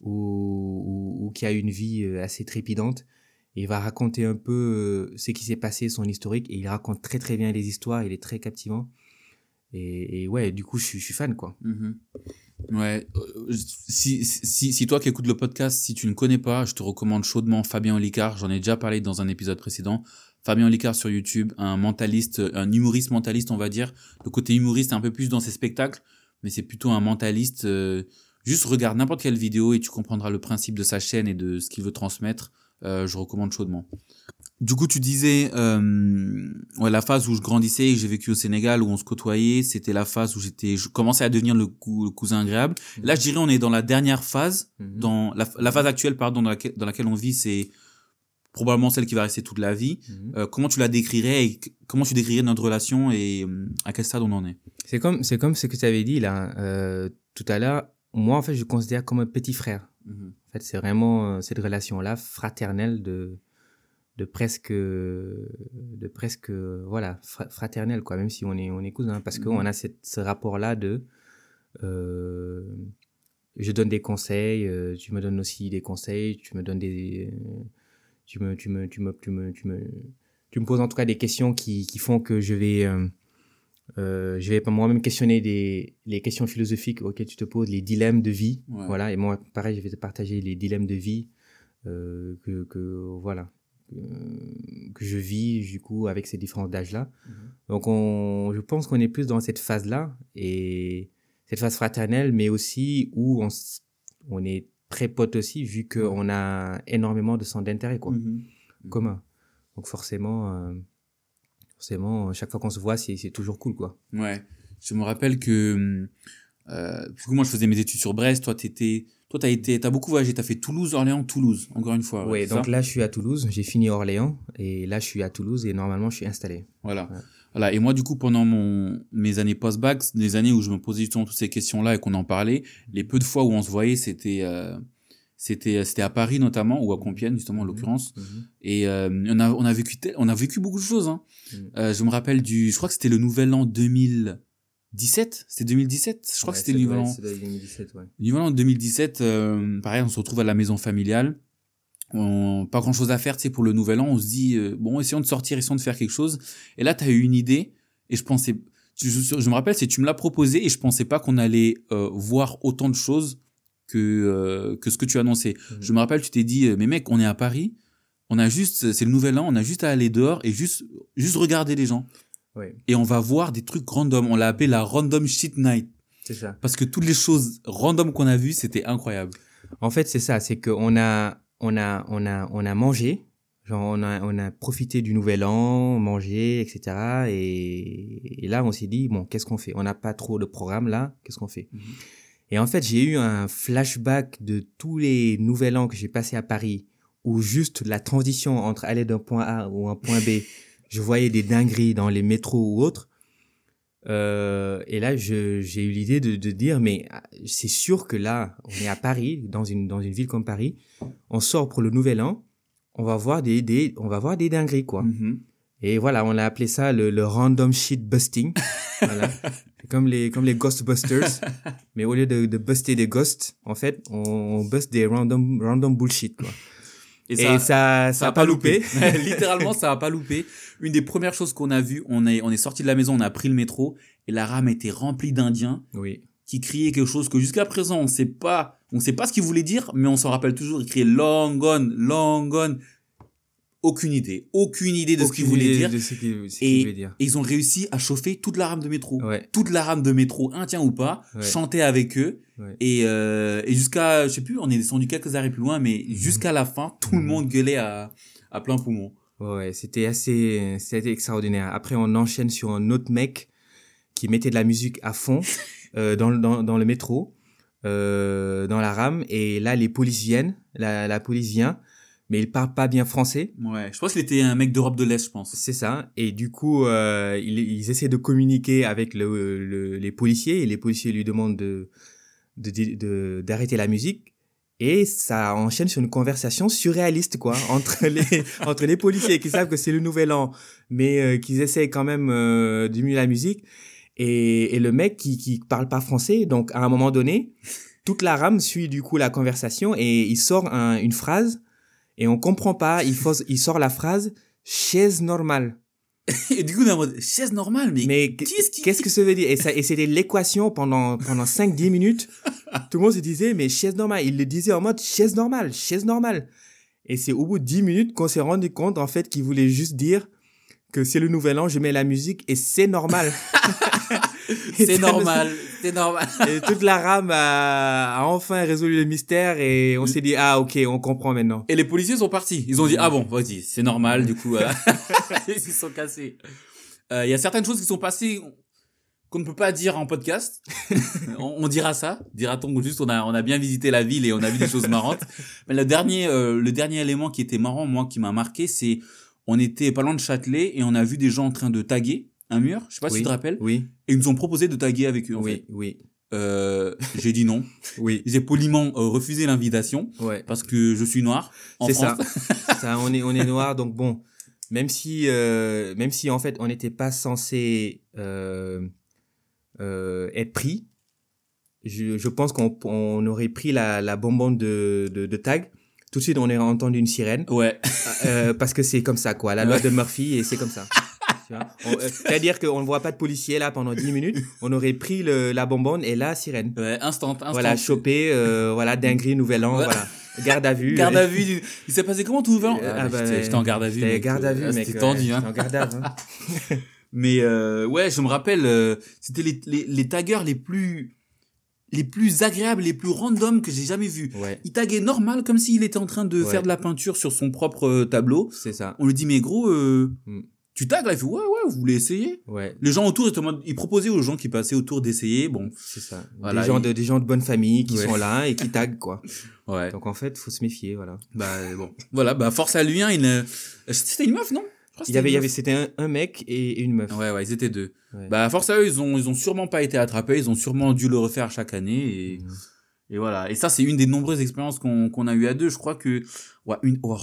ou, ou, ou qui a une vie euh, assez trépidante. Et il va raconter un peu euh, ce qui s'est passé, son historique, et il raconte très très bien les histoires, il est très captivant. Et, et ouais, du coup, je, suis- je suis fan, quoi. Mhm. Ouais. euh, Si, si, si toi qui écoutes le podcast, si tu ne connais pas, je te recommande chaudement Fabien Olicard. J'en ai déjà parlé dans un épisode précédent. Fabien Olicard sur YouTube, un mentaliste, un humoriste mentaliste, on va dire. Le côté humoriste est un peu plus dans ses spectacles, mais c'est plutôt un mentaliste. euh, juste regarde n'importe quelle vidéo et tu comprendras le principe de sa chaîne et de ce qu'il veut transmettre. Euh, je recommande chaudement. Du coup, tu disais, euh, ouais, la phase où je grandissais et j'ai vécu au Sénégal, où on se côtoyait, c'était la phase où j'étais, je commençais à devenir le, cou- le cousin agréable. Là, je dirais, on est dans la dernière phase, Mhm. dans la, la phase actuelle, pardon, dans laquelle, dans laquelle on vit, c'est probablement celle qui va rester toute la vie. Mhm. Euh, comment tu la décrirais et comment tu décrirais notre relation et euh, à quel stade on en est? C'est comme, c'est comme ce que tu avais dit là euh, tout à l'heure. Moi, en fait, je le considère comme un petit frère. En fait, c'est vraiment euh, cette relation-là fraternelle de de presque de presque voilà fra- fraternelle quoi même si on est on est cousins parce qu'on Mhm. a cette, ce rapport-là de euh, je donne des conseils tu me donnes aussi des conseils tu me donnes des tu me tu me tu me tu me tu me tu me poses en tout cas des questions qui qui font que je vais euh, euh, je vais pas moi-même questionner des les questions philosophiques auxquelles tu te poses les dilemmes de vie Ouais. voilà et moi pareil je vais te partager les dilemmes de vie euh, que, que voilà que je vis du coup avec ces différents âges là Mhm. donc on je pense qu'on est plus dans cette phase là et cette phase fraternelle mais aussi où on on est très potes aussi vu qu'on a énormément de centres d'intérêt quoi commun donc forcément euh, forcément chaque fois qu'on se voit c'est toujours cool quoi Ouais. Je me rappelle que, euh, moi, je faisais mes études sur Brest. Toi, t'étais, toi, t'as été, t'as beaucoup voyagé. T'as fait Toulouse, Orléans, Toulouse, encore une fois. c'est donc là je suis à Toulouse j'ai fini Orléans et là je suis à Toulouse et normalement je suis installé Voilà. Ouais. Voilà. Et moi, du coup, pendant mon, mes années post-bac, des années où je me posais justement toutes ces questions-là et qu'on en parlait, les peu de fois où on se voyait, c'était, euh, c'était, c'était à Paris notamment, ou à Compiègne, justement, en Mhm. l'occurrence. Mhm. Et euh, on, a, on, a vécu on a vécu beaucoup de choses. Hein. Mhm. Euh, je me rappelle du. Je crois que c'était le nouvel an 2017. C'était 2017 Je crois que Ouais, c'était doit être 2017 ouais Le nouvel an 2017, euh, pareil, on se retrouve à la maison familiale. On, pas grand chose à faire, tu sais, pour le nouvel an. On se dit, euh, bon, essayons de sortir, essayons de faire quelque chose. Et là, tu as eu une idée, et je pensais, je, je me rappelle, c'est tu me l'as proposé, et je pensais pas qu'on allait euh, voir autant de choses que, euh, que ce que tu annonçais. Mhm. Je me rappelle, tu t'es dit, euh, mais mec, on est à Paris, on a juste, c'est le nouvel an, on a juste à aller dehors et juste, juste regarder les gens. Ouais, Et on va voir des trucs random. On l'a appelé la random shit night. c'est ça. Parce que toutes les choses random qu'on a vues, c'était incroyable. En fait, c'est ça, c'est qu'on a, on a, on a, on a mangé, genre on a, on a profité du nouvel an, mangé, etc. Et, et là, on s'est dit bon, qu'est-ce qu'on fait? On n'a pas trop de programme là, qu'est-ce qu'on fait? Mhm. Et en fait, j'ai eu un flashback de tous les nouvel an que j'ai passé à Paris, où juste la transition entre aller d'un point A ou un point B, je voyais des dingueries dans les métros ou autres. Euh, et là, j'ai eu l'idée de, de dire, mais ah, c'est sûr que là, on est à Paris, dans une, dans une ville comme Paris, on sort pour le nouvel an, on va voir des, des, on va voir des dingueries, quoi. Mhm. Et voilà, on a appelé ça le, le random shit busting. voilà. Comme les, comme les Ghostbusters. mais au lieu de, de buster des ghosts, en fait, on, on bust des random, random bullshit, quoi. Et ça, ça, ça a pas loupé. Littéralement, ça a pas loupé. Une des premières choses qu'on a vues, on est, on est sorti de la maison, on a pris le métro, et la rame était remplie d'Indiens oui. qui criaient quelque chose que jusqu'à présent, on sait pas, on sait pas ce qu'ils voulaient dire, mais on s'en rappelle toujours. Ils criaient long gone, long gone. Aucune idée. Aucune idée de ce qu'ils voulaient dire. de ce qu'il ce Et, voulait dire. et ils ont réussi à chauffer toute la rame de métro. Ouais. Toute la rame de métro, indien ou pas, Ouais. chanter avec eux. Ouais. Et, euh, et jusqu'à, je sais plus, on est descendu quelques arrêts plus loin, mais jusqu'à la fin, tout le Mhm. monde gueulait à, à plein poumon. Ouais, c'était assez, c'était extraordinaire. Après, on enchaîne sur un autre mec qui mettait de la musique à fond euh, dans, le- dans, dans le métro, euh, dans la rame. Et là, les polices viennent, la, la police vient, mais il parle pas bien français. Ouais, je pense qu'il était un mec d'Europe de l'Est, je pense. C'est ça. Et du coup, euh, ils, ils essaient de communiquer avec le, le- les policiers et les policiers lui demandent de de- de- d'arrêter la musique. Et ça enchaîne sur une conversation surréaliste, quoi, entre les, entre les policiers qui savent que c'est le nouvel an, mais euh, qu'ils essayent quand même euh, de diminuer la musique. Et, et le mec qui, qui parle pas français, donc à un moment donné, toute la rame suit du coup la conversation et il sort un- une phrase et on comprend pas, il, faut, il sort la phrase chaise normale. Et du coup, on est en mode, chaise normale, mais, Mais qu'est-ce qui... qu'est-ce que ça veut dire? Et, ça, et c'était l'équation pendant, pendant 5-10 minutes. Tout le monde se disait, mais chaise normale. Il le disait en mode chaise normale, chaise normale. Et c'est au bout de 10 minutes qu'on s'est rendu compte, en fait, qu'il voulait juste dire que c'est le nouvel an, je mets la musique et c'est normal. C'est normal, c'est normal. Et toute la rame a, a enfin résolu le mystère et on s'est dit, ah ok, on comprend maintenant. Et les policiers sont partis. Ils ont dit, ah bon, vas-y, c'est normal, du coup, voilà. Ils se sont cassés. Euh, Il y a certaines choses qui sont passées qu'on ne peut pas dire en podcast. on, on dira ça. Dira-t-on juste, on a, on a bien visité la ville et on a vu des choses marrantes. Mais le dernier, euh, le dernier élément qui était marrant, moi, qui m'a marqué, c'est, on était pas loin de Châtelet et on a vu des gens en train de taguer un mur. Je sais pas si tu te rappelles. Oui, Et ils nous ont proposé de taguer avec eux, en oui, fait. oui, Euh, j'ai dit non. oui, J'ai poliment euh, refusé l'invitation ouais. parce que je suis noir. C'est ça. ça. On est, on est noir, donc bon, même si, euh, même si en fait on n'était pas censé euh, euh, être pris, je, je pense qu'on on aurait pris la, la bonbonne de, de, de tag. Tout de suite, on a entendu une sirène Ouais. euh, parce que c'est comme ça, quoi. La loi de Murphy et c'est comme ça. Euh, C'est-à-dire qu'on ne voit pas de policier là pendant 10 minutes. On aurait pris le, la bonbonne et la sirène. Ouais, instant, instant. Voilà, chopé, euh, voilà, dinguerie, nouvel an, voilà. Garde à vue. Garde à vue. du- Il s'est passé comment tout le temps Euh, ah, ah bah, J'étais j'étais en garde à vue. Mec. garde à vue, Ah, mec. C'était tendu, hein. j'étais en garde à vue. hein. Mais euh, ouais, je me rappelle, euh, c'était les, les, les taggers les plus les plus agréables, les plus random que j'ai jamais vus. Ouais, Il taguait normal, comme s'il était en train de Ouais. faire de la peinture sur son propre euh, tableau. c'est ça. On lui dit, mais gros, euh, Mm. Tu tagues là Il fait, ouais, ouais, vous voulez essayer? Ouais, Les gens autour, ils proposaient aux gens qui passaient autour d'essayer. Bon, c'est ça. Voilà, des, gens de, des gens de bonne famille qui Ouais. sont là et qui taguent, quoi. ouais. Donc en fait, faut se méfier, voilà. Bah bon, voilà, bah force à lui, hein, il, euh, c'était une meuf, non? Il y avait, une il y avait, c'était un, un mec et une meuf. Ouais, ouais, ils étaient deux. Ouais. Bah, force à eux, ils ont, ils ont sûrement pas été attrapés, ils ont sûrement dû le refaire chaque année, et, Mhm. et voilà. Et ça, c'est une des nombreuses expériences qu'on qu'on a eu à deux. Je crois que, ouais, une, oh.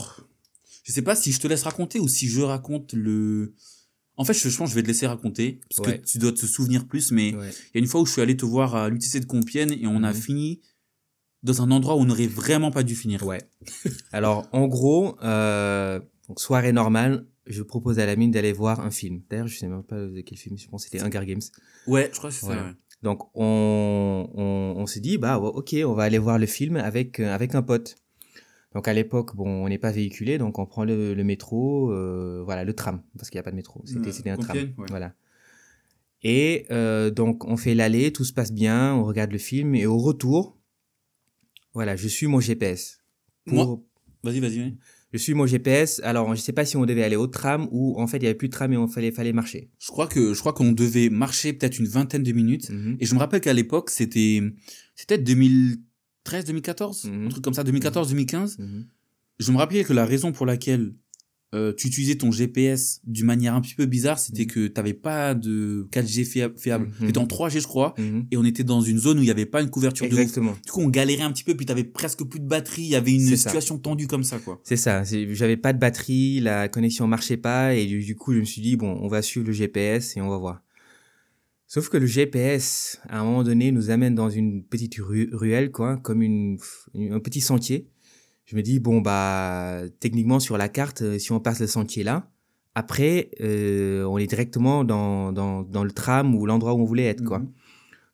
Je sais pas si je te laisse raconter ou si je raconte le, en fait, je, je pense que je vais te laisser raconter, parce Ouais. que tu dois te souvenir plus, mais il Ouais. y a une fois où je suis allé te voir à l'UTC de Compiègne et on a Mhm. fini dans un endroit où on n'aurait vraiment pas dû finir. Ouais. Alors, en gros, euh, donc, soirée normale, je propose à la mine d'aller voir un film. D'ailleurs, je sais même pas de quel film, je pense que c'était Hunger Games. Ouais, je crois que c'est ça. ouais. Donc, on, on, on se dit, bah, ok, on va aller voir le film avec, euh, avec un pote. Donc, à l'époque, bon, on n'est pas véhiculé, donc on prend le, le métro, euh, voilà, le tram, parce qu'il n'y a pas de métro. C'était un tram. Compiègne, ouais. Voilà. Et euh, donc, on fait l'aller, tout se passe bien, on regarde le film, et au retour, voilà, je suis mon GPS. Pour, Moi? Vas-y, vas-y. vas-y. je suis mon GPS. Alors, je sais pas si on devait aller au tram ou en fait, il y avait plus de tram et on fallait, fallait marcher. Je crois que je crois qu'on devait marcher peut-être une vingtaine de minutes. Mhm. Et je me rappelle qu'à l'époque, c'était c'était 2013, 2014, Mhm. un truc comme ça, 2014, 2015. Mhm. Je me rappelais que la raison pour laquelle euh, tu utilisais ton GPS d'une manière un petit peu bizarre, c'était Mhm. que tu n'avais pas de 4G fiable. Mhm. En 3G, je crois. Mhm. Et on était dans une zone où il n'y avait pas une couverture de ouf. Exactement. Du coup, on galérait un petit peu, puis tu avais presque plus de batterie. Il y avait une ça. situation tendue comme ça, quoi. C'est ça. J'avais pas de batterie, la connexion marchait pas et du coup, je me suis dit bon, on va suivre le GPS et on va voir. Sauf que le GPS, à un moment donné, nous amène dans une petite ru- ruelle, quoi, comme une, un petit sentier. Je me dis bon bah techniquement sur la carte, euh, si on passe le sentier là, après euh, on est directement dans, dans, dans le tram ou l'endroit où on voulait être, quoi. Mhm.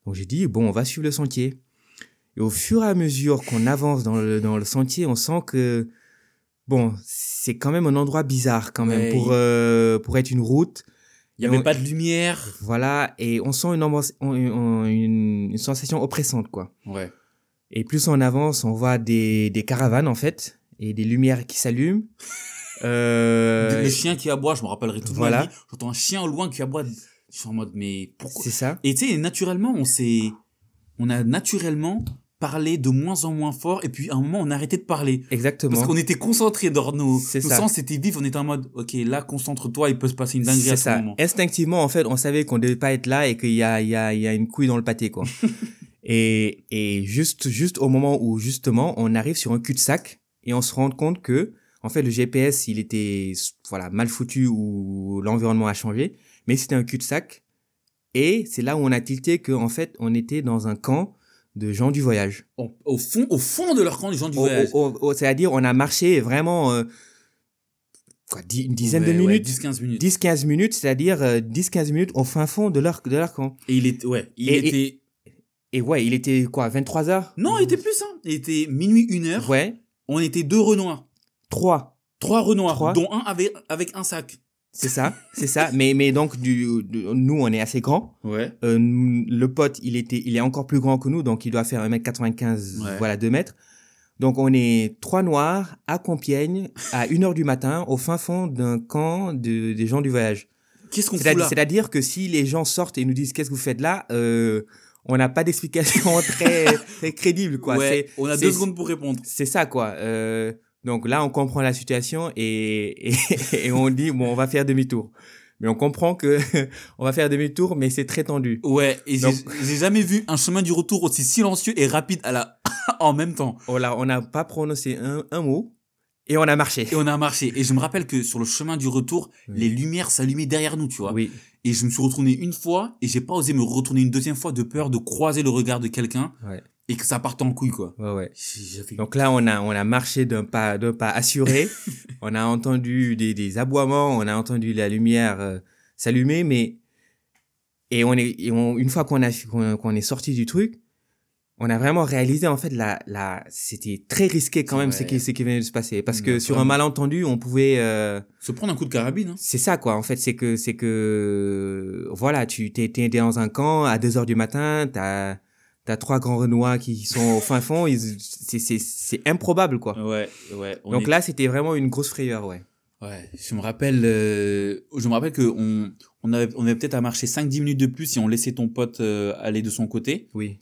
Donc j'ai dit, bon, on va suivre le sentier. Et au fur et à mesure qu'on avance dans le, dans le sentier, on sent que, bon, c'est quand même un endroit bizarre quand même Ouais, pour, il- euh, pour être une route. Il n'y avait on- pas de lumière. Voilà, et on sent une, ambiance- on- on- une, une sensation oppressante, quoi. Ouais. Et plus on avance, on voit des, des caravanes, en fait, et des lumières qui s'allument. Euh, le chien qui aboie, je me rappellerai toute voilà. J'entends un chien au loin qui aboie. Je suis en mode, mais pourquoi? C'est ça. Et tu sais, naturellement, on s'est, on a naturellement parlé de moins en moins fort, et puis à un moment, on a arrêté de parler. Exactement. Parce qu'on était concentrés dans nos, nos sens, c'était vif, on était en mode, ok, là, concentre-toi, il peut se passer une dinguerie à ce ça. moment. Instinctivement, en fait, on savait qu'on devait pas être là et qu'il y a, il y a, il y a une couille dans le pâté, quoi. et, et juste, juste au moment où, justement, on arrive sur un cul-de-sac et on se rend compte que, en fait, le GPS, il était, voilà, mal foutu ou l'environnement a changé, mais c'était un cul-de-sac. Et c'est là où on a tilté que, en fait, on était dans un camp de gens du voyage. Au, au fond, au fond de leur camp, les gens du Au- voyage. C'est-à-dire, on a marché vraiment, euh, quoi, dix- une dizaine de ouais, minutes. 10-15 minutes. 10-15 minutes, c'est-à-dire euh, 10-15 minutes au fin fond de leur, de leur camp. Et il ouais, il Et- était, Et ouais, il était quoi, 23 heures? Non, il était plus, hein. Il était minuit, une heure. Ouais, On était deux Renoirs. 3. Trois Renoirs, Trois. dont un avec, avec un sac. C'est ça, c'est ça. Mais, mais donc, du, du- nous, on est assez grands. Ouais. Euh, le pote, il était, il est encore plus grand que nous, donc il doit faire 1m95, Ouais. voilà, 2 mètres. Donc, on est trois noirs à Compiègne à 1h du matin au fin fond d'un camp de, des gens du voyage. Qu'est-ce qu'on fout C'est-à-dire là? c'est-à-dire que si les gens sortent et nous disent qu'est-ce que vous faites là, euh, on n'a pas d'explication très, très crédible, quoi. ouais, on a deux secondes pour répondre. C'est ça, quoi. Euh, donc là, on comprend la situation et, et, et on dit, bon, on va faire demi-tour. Mais on comprend que on va faire demi-tour, mais c'est très tendu. Ouais, et j'ai jamais vu un chemin du retour aussi silencieux et rapide à la en même temps. On l'a- on n'a pas prononcé un, un mot et on a marché. Et on a marché. Et je me rappelle que sur le chemin du retour, Oui. les lumières s'allumaient derrière nous, tu vois. Oui, Et je me suis retourné une fois et j'ai pas osé me retourner une deuxième fois de peur de croiser le regard de quelqu'un ouais, et que ça parte en couille, quoi. ouais, ouais. Fait- Donc là, on a, on a marché d'un pas, d'un pas assuré. on a entendu des, des aboiements, on a entendu la lumière euh, s'allumer, mais et on est, et on- une fois qu'on a, qu'on qu'on est sorti du truc, on a vraiment réalisé en fait la, la, c'était très risqué quand même ce qui, ce qui venait de se passer, parce que Ouais, sur un malentendu, on pouvait, euh, Se prendre un coup de carabine, hein. c'est ça quoi. En fait, c'est que, c'est que, voilà, tu t'es, t'es dans un camp à 2 heures du matin, t'as, t'as trois grands renois qui sont au fin fond, ils, c'est, c'est, c'est improbable quoi. Ouais, ouais. on Donc est- là, c'était vraiment une grosse frayeur, ouais. Ouais, je me rappelle, euh, je me rappelle que on, on avait, on avait peut-être à marcher 5-10 minutes de plus si on laissait ton pote euh, aller de son côté. Oui.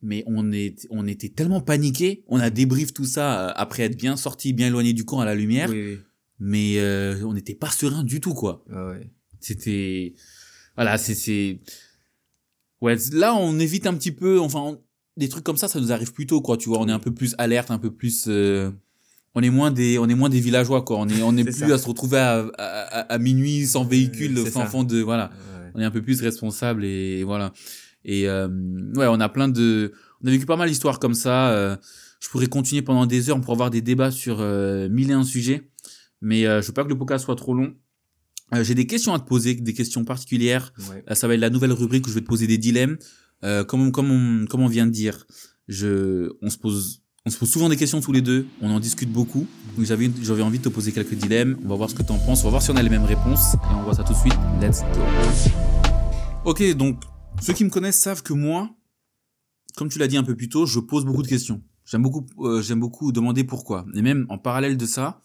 Mais on, est, on était tellement paniqués. On a débrief tout ça euh, après être bien sorti, bien éloigné du camp à la lumière. Oui, oui. Mais euh, on n'était pas serein du tout, quoi. Ouais, ouais. C'était. Voilà, c'est. Ouais, là, on évite un petit peu. Enfin, on- des trucs comme ça, ça nous arrive plus tôt, quoi. Tu vois, on est un peu plus alerte, un peu plus. euh, On est moins des, on est moins des villageois, quoi. On est, on est plus ça. à se retrouver à, à, à- à minuit sans véhicule, au fin ça. fond de, voilà Ouais. on est un peu plus responsable et voilà et euh, ouais on a plein de On a vécu pas mal d'histoires comme ça. euh, je pourrais continuer pendant des heures pour avoir des débats sur euh, mille et un sujets. Mais euh, je veux pas que le podcast soit trop long. Euh, J'ai des questions à te poser, des questions particulières. Ouais. Euh, ça va être la nouvelle rubrique où je vais te poser des dilemmes. Euh, comme, on- comme, on, comme on vient de dire, je, on, se pose, on se pose souvent des questions tous les deux. On en discute beaucoup. Donc j'avais j'avais envie de te poser quelques dilemmes. On va voir ce que tu en penses. On va voir si on a les mêmes réponses. Et on voit ça tout de suite. Let's go. Ok, donc ceux qui me connaissent savent que moi, comme tu l'as dit un peu plus tôt, je pose beaucoup de questions. J'aime beaucoup, euh, j'aime beaucoup demander pourquoi. Et même en parallèle de ça,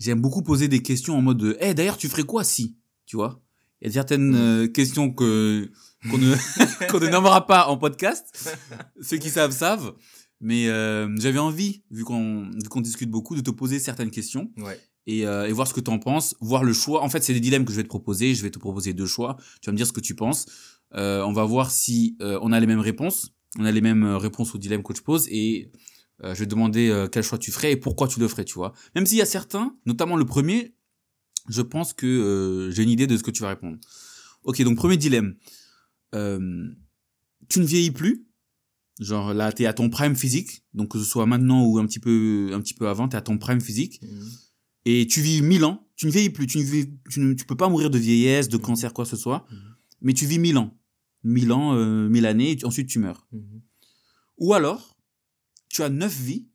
j'aime beaucoup poser des questions en mode de, eh d'ailleurs tu ferais quoi si, tu vois? Il y a certaines euh, questions que qu'on ne qu'on ne nommera pas en podcast. Ceux qui savent savent. Mais euh, j'avais envie, vu qu'on vu qu'on discute beaucoup, de te poser certaines questions Ouais. et, euh, et voir ce que tu en penses, voir le choix. En fait, c'est des dilemmes que je vais te proposer. Je vais te proposer deux choix. Tu vas me dire ce que tu penses. Euh, on va voir si euh, on a les mêmes réponses. On a les mêmes réponses aux dilemmes que je pose et euh, je vais demander euh, quel choix tu ferais et pourquoi tu le ferais, tu vois. Même s'il y a certains, notamment le premier, je pense que euh, j'ai une idée de ce que tu vas répondre. Ok, donc premier dilemme. Euh, tu ne vieillis plus. Genre là, t'es à ton prime physique, donc que ce soit maintenant ou un petit peu, un petit peu avant, t'es à ton prime physique Mhm. et tu vis 1000 ans, tu ne vieillis plus, tu ne, vis- tu ne tu peux pas mourir de vieillesse, de Mhm. cancer, quoi que ce soit, Mhm. mais tu vis 1000 ans. 1000 ans, euh, 1000 années, et tu- ensuite tu meurs. Ou alors, tu as 9 vies,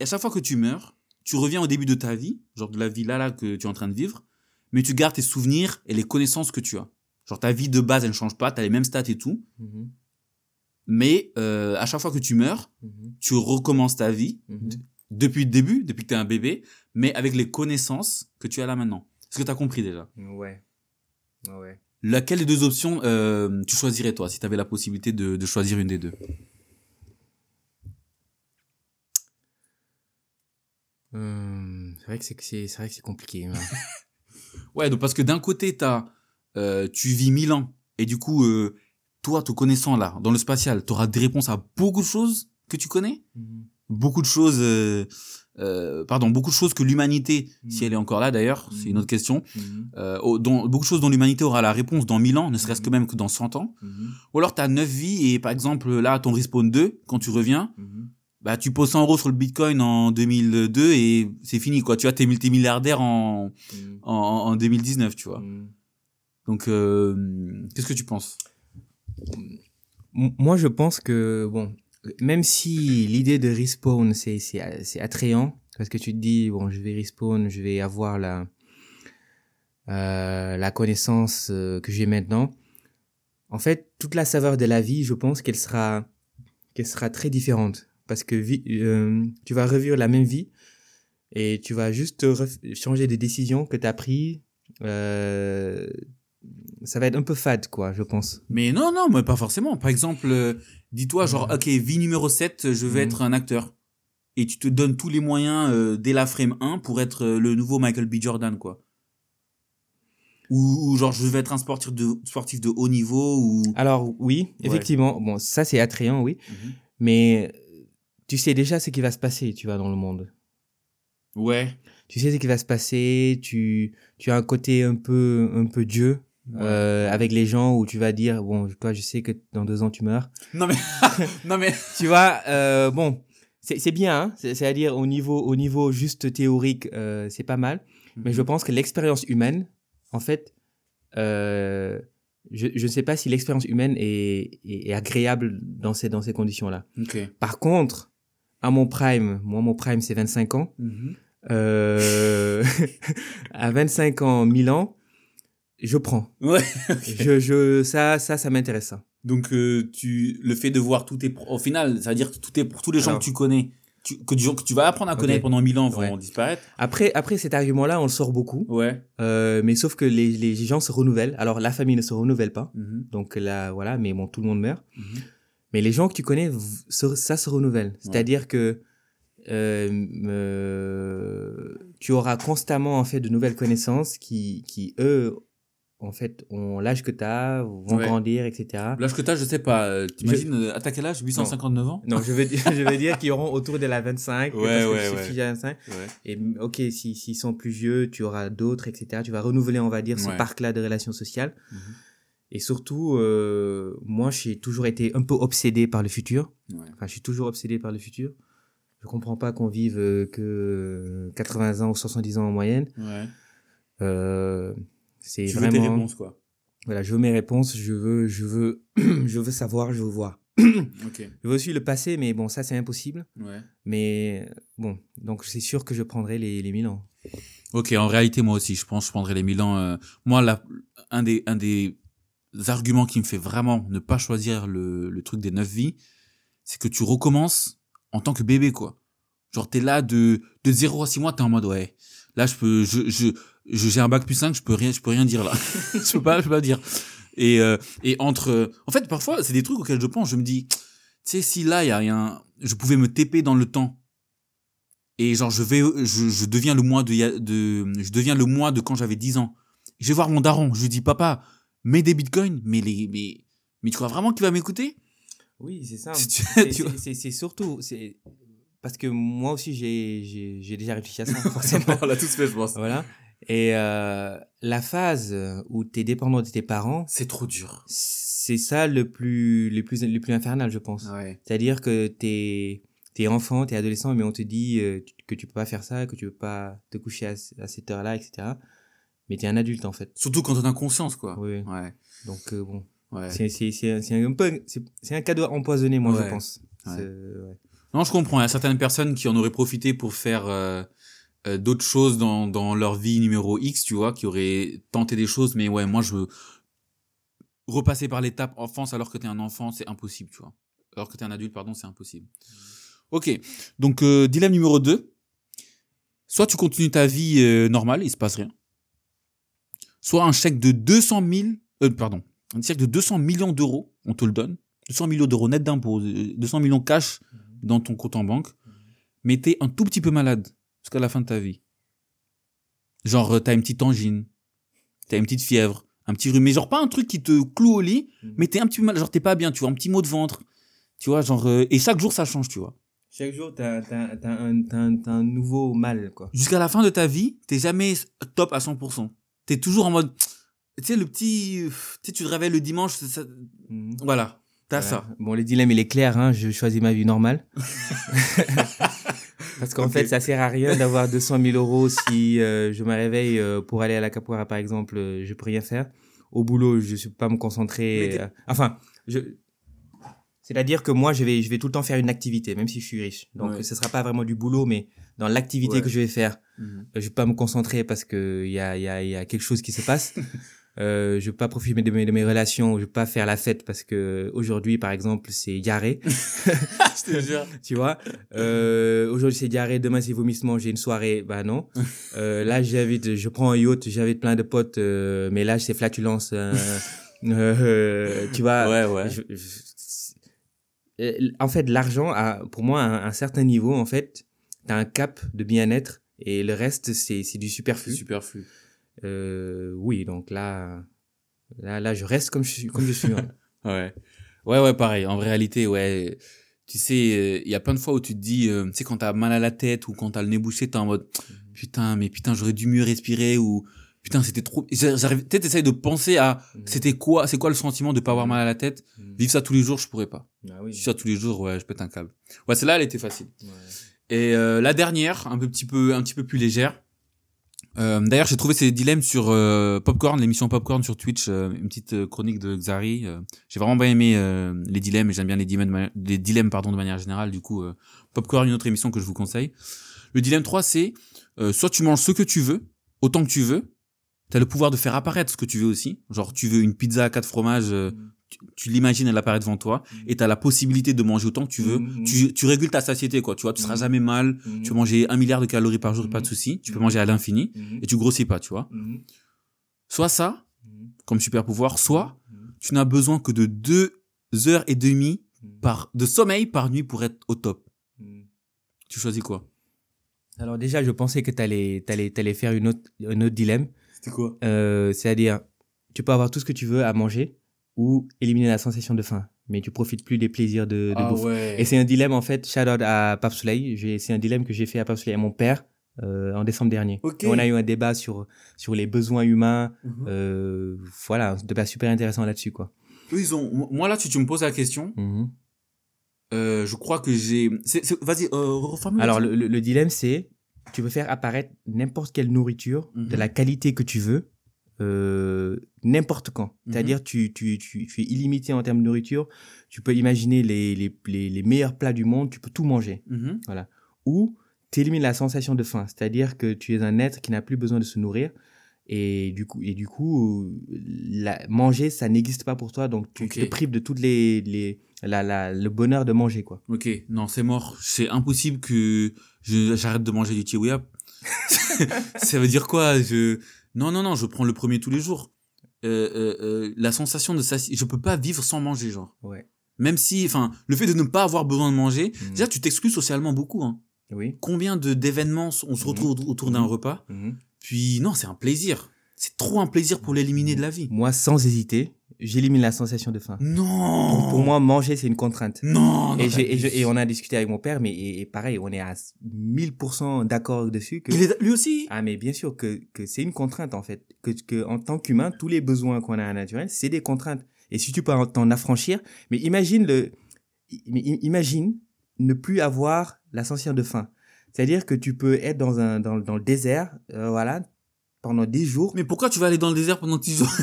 et à chaque fois que tu meurs, tu reviens au début de ta vie, genre de la vie là, là que tu es en train de vivre, mais tu gardes tes souvenirs et les connaissances que tu as. Genre ta vie de base, elle ne change pas, tu as les mêmes stats et tout, Mhm. mais euh, à chaque fois que tu meurs, Mhm. tu recommences ta vie, Mhm. depuis le début, depuis que tu es un bébé, mais avec les connaissances que tu as là maintenant. Est-ce que tu as compris déjà? Ouais. Ouais. Laquelle des deux options euh, tu choisirais toi, si tu avais la possibilité de, de choisir une des deux? Hum, c'est vrai que c'est c'est c'est vrai que c'est compliqué. hein. Ouais, donc parce que d'un côté, t'as, euh, tu vis 1000 ans, et du coup, euh, toi, te connaissant là, dans le spatial, tu auras des réponses à beaucoup de choses que tu connais Mhm. Beaucoup de choses, euh, pardon, beaucoup de choses que l'humanité, Mhm. si elle est encore là d'ailleurs, c'est une autre question, dont, beaucoup de choses dont l'humanité aura la réponse dans 1000 ans, ne serait-ce que même que dans 100 ans. Ou alors, tu as 9 vies, et par exemple, là, ton respawn 2, quand tu reviens. Bah, tu poses 100 euros sur le bitcoin en 2002 et c'est fini, quoi. Tu vois, t'es multimilliardaire en, Mhm. en, en 2019, tu vois. Mhm. Donc, euh, qu'est-ce que tu penses? Moi, je pense que, bon, même si l'idée de respawn, c'est, c'est, c'est attrayant, parce que tu te dis, bon, je vais respawn, je vais avoir la, euh, la connaissance euh, que j'ai maintenant. En fait, toute la saveur de la vie, je pense qu'elle sera, qu'elle sera très différente. Parce que euh, tu vas revivre la même vie et tu vas juste changer des décisions que tu as prises. Euh, ça va être un peu fade, quoi, je pense. Mais non, non, mais pas forcément. Par exemple, euh, dis-toi, genre, ok, vie numéro 7, je veux Mhm. être un acteur. Et tu te donnes tous les moyens euh, dès la frame 1 pour être le nouveau Michael B. Jordan, quoi. Ou, ou genre, je veux être un sportif de, sportif de haut niveau, ou... Alors oui, Ouais. effectivement, bon, ça c'est attrayant, oui, Mhm. mais tu sais déjà ce qui va se passer, tu vois, dans le monde. Ouais. Tu sais ce qui va se passer, tu, tu as un côté un peu, un peu Dieu euh, avec les gens où tu vas dire, bon, toi, je sais que dans deux ans tu meurs. Non, mais... non, mais... tu vois, euh, bon, c'est c'est bien, hein, c'est- c'est-à-dire au niveau, au niveau juste théorique, euh, c'est pas mal, mais Mhm. je pense que l'expérience humaine, en fait, je, je ne sais pas si l'expérience humaine est, est, est agréable dans ces, dans ces conditions-là. Ok. Par contre, à mon prime, moi, mon prime, c'est 25 ans. Mhm. Euh, à 25 ans, 1000 ans, je prends. Ouais. Je, je, ça, ça, ça m'intéresse. Donc, euh, tu, le fait de voir tous tes, au final, ça veut dire que tout est, pour tous les gens Alors. que tu connais, tu, que, du- que tu vas apprendre à connaître pendant 1000 ans vont Ouais. disparaître. Après, après cet argument-là, on le sort beaucoup. Ouais. Euh, mais sauf que les, les gens se renouvellent. Alors, la famille ne se renouvelle pas. Mhm. Donc là, voilà, mais bon, tout le monde meurt. Mhm. Mais les gens que tu connais, ça se renouvelle. C'est-à-dire que euh, euh, tu auras constamment en fait de nouvelles connaissances qui, qui eux, en fait, ont l'âge que tu as, vont Ouais. grandir, etc. L'âge que t'as, je sais pas. euh, T'imagines, euh, à ta quel âge? 859 ans? Non, je veux dire, je veux dire qu'ils auront autour de la 25. Ouais, parce que ouais, je suis ouais. figé à 25. Ouais. Et ok, si- s'ils sont plus vieux, tu auras d'autres, etc. Tu vas renouveler, on va dire, ce parc-là de relations sociales. Mhm. Et surtout, euh, moi, j'ai toujours été un peu obsédé par le futur. Ouais. Enfin, je suis toujours obsédé par le futur. Je comprends pas qu'on vive euh, que 80 ans ou 70 ans en moyenne. Ouais. Euh, c'est Tu veux tes vraiment. réponses, quoi. Voilà, je veux mes réponses. Je veux, je veux, je veux savoir. Je veux voir. Je veux aussi le passé, mais bon, ça c'est impossible. Ouais. Mais bon, donc c'est sûr que je prendrai les, les 1000 ans. Ok, en réalité, moi aussi, je pense que je prendrais les Milan. euh, moi, la, un, des, un des arguments qui me fait vraiment ne pas choisir le, le truc des neuf vies, c'est que tu recommences en tant que bébé, quoi. Genre, t'es là de, de 0 à 6 mois, t'es en mode, ouais, là, je peux, je, je, j'ai un bac plus 5, je peux rien, je peux rien dire, là. je peux pas, je peux pas dire. Et, euh, et entre, en fait, parfois, c'est des trucs auxquels je pense, je me dis, tu sais, si là, il y a rien, je pouvais me TP dans le temps et genre je vais je, je deviens le moi de, de je deviens le moi de quand j'avais 10 ans je vais voir mon daron je lui dis papa mets des bitcoins mais les mais mais tu crois vraiment qu'il va m'écouter? Oui, c'est ça. C'est- surtout, c'est parce que moi aussi j'ai j'ai j'ai déjà réfléchi à ça forcément. on l'a tous fait je pense voilà. Et euh, la phase où tu es dépendant de tes parents, c'est trop dur c'est ça le plus le plus le plus infernal, je pense. ouais C'est-à-dire que t'es t'es enfant, t'es adolescent, mais on te dit euh, que tu peux pas faire ça, que tu peux pas te coucher à cette heure-là, etc. Mais t'es un adulte en fait. surtout quand on a conscience quoi. Oui. ouais. Donc euh, bon, ouais. C'est c'est c'est c'est un peu c'est un cadeau empoisonné, moi Ouais. je pense. Ouais. non je comprends. Il y a certaines personnes qui en auraient profité pour faire euh, euh, d'autres choses dans dans leur vie numéro X tu vois qui auraient tenté des choses. Mais ouais moi je veux repasser par l'étape enfance alors que t'es un enfant c'est impossible tu vois. Alors que t'es un adulte pardon c'est impossible. Ok. Donc euh, dilemme numéro 2 soit tu continues ta vie euh, normale il se passe rien soit un chèque de 200 000 euh, pardon un chèque de 200 millions d'euros on te le donne. 200 millions d'euros net d'impôts euh, 200 millions cash dans ton compte en banque. Mais t'es un tout petit peu malade jusqu'à la fin de ta vie. Genre euh, t'as une petite angine t'as une petite fièvre un petit rhume mais genre pas un truc qui te cloue au lit Mhm. mais t'es un petit peu mal genre t'es pas bien tu vois un petit mot de ventre tu vois genre euh, et chaque jour ça change tu vois. Chaque jour, t'as t'as t'as un, t'as un, t'as un nouveau mal, quoi. jusqu'à la fin de ta vie t'es jamais top à 100% t'es toujours en mode tu sais le petit tu sais tu te réveilles le dimanche ça- ça- Mhm. voilà t'as Voilà. ça Bon, le dilemme, il est clair, hein. Je choisis ma vie normale. Parce qu'en fait, ça sert à rien d'avoir 200 000 euros si euh, je me réveille euh, pour aller à la capoeira, par exemple, euh, je peux rien faire. Au boulot, je ne peux pas me concentrer. Euh, enfin, je... c'est-à-dire que moi, je vais, je vais tout le temps faire une activité, même si je suis riche. Donc, Ouais. ce sera pas vraiment du boulot, mais dans l'activité Ouais. que je vais faire, Euh, je vais pas me concentrer parce que il y a, y, a, y a quelque chose qui se passe. euh, je vais pas profiter de mes, de mes relations, je vais pas faire la fête parce que aujourd'hui, par exemple, c'est diarrhée, je te jure tu vois? Euh, aujourd'hui, c'est diarrhée, demain, c'est vomissement, j'ai une soirée, bah non. Euh, là, j'invite, je prends un yacht, j'invite plein de potes, euh, mais là, c'est flatulence. euh, euh, tu vois? ouais ouais Je- je- euh, en fait, l'argent a, pour moi, un, un certain niveau, en fait, t'as un cap de bien-être et le reste, c'est, c'est du superflu. superflu Euh, oui, donc là, là, là, je reste comme je suis, comme je suis. hein. Ouais. Ouais, ouais, pareil. En réalité, ouais. Tu sais, il y a plein de fois où tu te dis, euh, tu sais, quand t'as mal à la tête ou quand t'as le nez bouché, t'es en mode, putain, mais putain, j'aurais dû mieux respirer ou putain, c'était trop. J'arrive, peut-être t'essayes de penser à, c'était quoi, c'est quoi le sentiment de pas avoir mal à la tête. Vivre ça tous les jours, je pourrais pas. Ah oui. Vivre ça tous les jours, ouais, je pète un câble. Ouais, celle-là, elle était facile. Ouais. Et euh, la dernière, un peu petit peu, un petit peu plus légère. Euh, D'ailleurs, j'ai trouvé ces dilemmes sur euh, Popcorn, l'émission Popcorn sur Twitch, euh, une petite euh, chronique de Xari. euh. j'ai vraiment bien aimé les dilemmes, et j'aime bien les dilemmes, les dilemmes pardon, de manière générale. Du coup, Popcorn, une autre émission que je vous conseille. Le dilemme 3, c'est soit tu manges ce que tu veux, autant que tu veux. Tu as le pouvoir de faire apparaître ce que tu veux aussi. Genre, tu veux une pizza à quatre fromages, Mhm. Tu, tu l'imagines, elle apparaît devant toi, et tu as la possibilité de manger autant que tu veux. Mhm. Tu, tu régules ta satiété, quoi. Tu vois, tu seras Mhm. jamais mal. Tu peux manger un milliard de calories par jour, pas de souci. Tu peux manger à l'infini et tu grossis pas, tu vois. Soit ça, comme super pouvoir, soit tu n'as besoin que de deux heures et demie par, de sommeil par nuit pour être au top. Tu choisis quoi? Alors déjà, je pensais que tu allais, t'allais faire une autre, un autre dilemme. C'était quoi? Euh, c'est-à-dire, tu peux avoir tout ce que tu veux à manger ou éliminer la sensation de faim, mais tu profites plus des plaisirs de, de bouffe. Ah ouais. Et c'est un dilemme, en fait, shout out à Pape Soleil. C'est un dilemme que j'ai fait à Pape Soleil à mon père euh, en décembre dernier. Ok. Et on a eu un débat sur, sur les besoins humains. Mhm. Euh, voilà, un débat super intéressant là-dessus, quoi. Ils ont. Moi, là, tu, tu me poses la question. Mhm. Euh, je crois que j'ai. Vas-y, euh, reformule. Alors, le, le- le dilemme, c'est tu peux faire apparaître n'importe quelle nourriture de Mhm. la qualité que tu veux, euh, n'importe quand. Mhm. C'est-à-dire, tu, tu, tu, tu es illimité en termes de nourriture. Tu peux imaginer les, les, les, les meilleurs plats du monde, tu peux tout manger. Mhm. Ou tu élimines la sensation de faim. C'est-à-dire que tu es un être qui n'a plus besoin de se nourrir. Et du coup, et du coup la, manger, ça n'existe pas pour toi. Donc, tu, te prives de toutes les, les, la, la, le bonheur de manger, quoi. Ok, non, c'est mort. C'est impossible que je- j'arrête de manger du tiwia. ça veut dire quoi? Je... Non, non, non, je prends le premier tous les jours. Euh, euh, euh, la sensation de ça, je peux pas vivre sans manger, genre. Ouais. Même si, enfin, le fait de ne pas avoir besoin de manger, Mhm. déjà, tu t'exclus socialement beaucoup. Hein. Oui. Combien de d'événements on se Mhm. retrouve autour d'un Mhm. repas? Puis, non, c'est un plaisir. C'est trop un plaisir pour l'éliminer de la vie. Moi, sans hésiter, j'élimine la sensation de faim. Non Pour, pour moi, manger, c'est une contrainte. Non, non, Et, j'ai- et, je- t'abuses. et on a discuté avec mon père, mais et, et pareil, on est à 1000% d'accord dessus. Que, Il est lui aussi Ah, mais bien sûr que, que c'est une contrainte, en fait. Que, que en tant qu'humain, tous les besoins qu'on a naturels, c'est des contraintes. Et si tu peux en- t'en affranchir, mais imagine le, imagine ne plus avoir la sensation de faim. C'est-à-dire que tu peux être dans un, dans, dans le désert, euh, voilà, pendant 10 jours. Mais pourquoi tu vas aller dans le désert pendant 10 jours?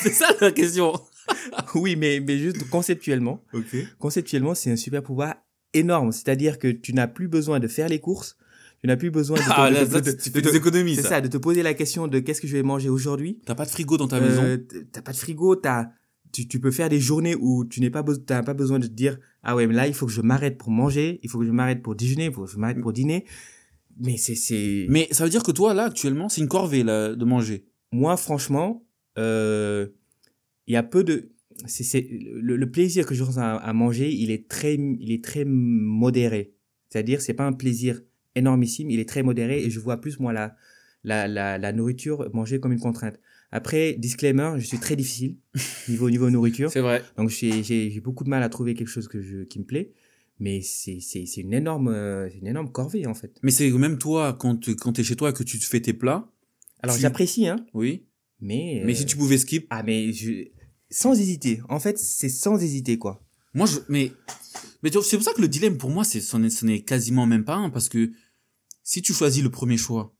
C'est ça la question. oui, mais, mais juste conceptuellement. Ok. conceptuellement, c'est un super pouvoir énorme. C'est-à-dire que tu n'as plus besoin de faire les courses, tu n'as plus besoin de, te- Ah, là, de- tu fais de- des économies, c'est ça. ça, de te poser la question de qu'est-ce que je vais manger aujourd'hui. T'as pas de frigo dans ta Euh, maison t- T'as pas de frigo, t'as, tu, tu peux faire des journées où tu n'es pas, t'as pas besoin de te dire ah ouais mais là il faut que je m'arrête pour manger, il faut que je m'arrête pour déjeuner, il faut que je m'arrête pour dîner. Mais c'est c'est Mais ça veut dire que toi, là, actuellement, c'est une corvée là, de manger. moi franchement euh, il y a peu de c'est c'est le, le plaisir que je ressens à, à manger il est très il est très modéré c'est-à-dire c'est pas un plaisir énormissime il est très modéré et je vois plus moi la la la, la nourriture manger comme une contrainte après disclaimer je suis très difficile niveau niveau nourriture C'est vrai. donc j'ai beaucoup de mal à trouver quelque chose que je qui me plaît mais c'est c'est c'est une énorme euh, c'est une énorme corvée en fait Mais c'est même toi, quand tu quand t'es chez toi et que tu te fais tes plats. alors Tu- j'apprécie hein Oui. mais Mais euh, si tu pouvais skip. Ah, mais je... sans hésiter. En fait, c'est sans hésiter, quoi. Moi, je. Mais. Mais c'est pour ça que le dilemme pour moi, c'est, ce n'est ce n'est quasiment même pas un. Parce que si tu choisis le premier choix,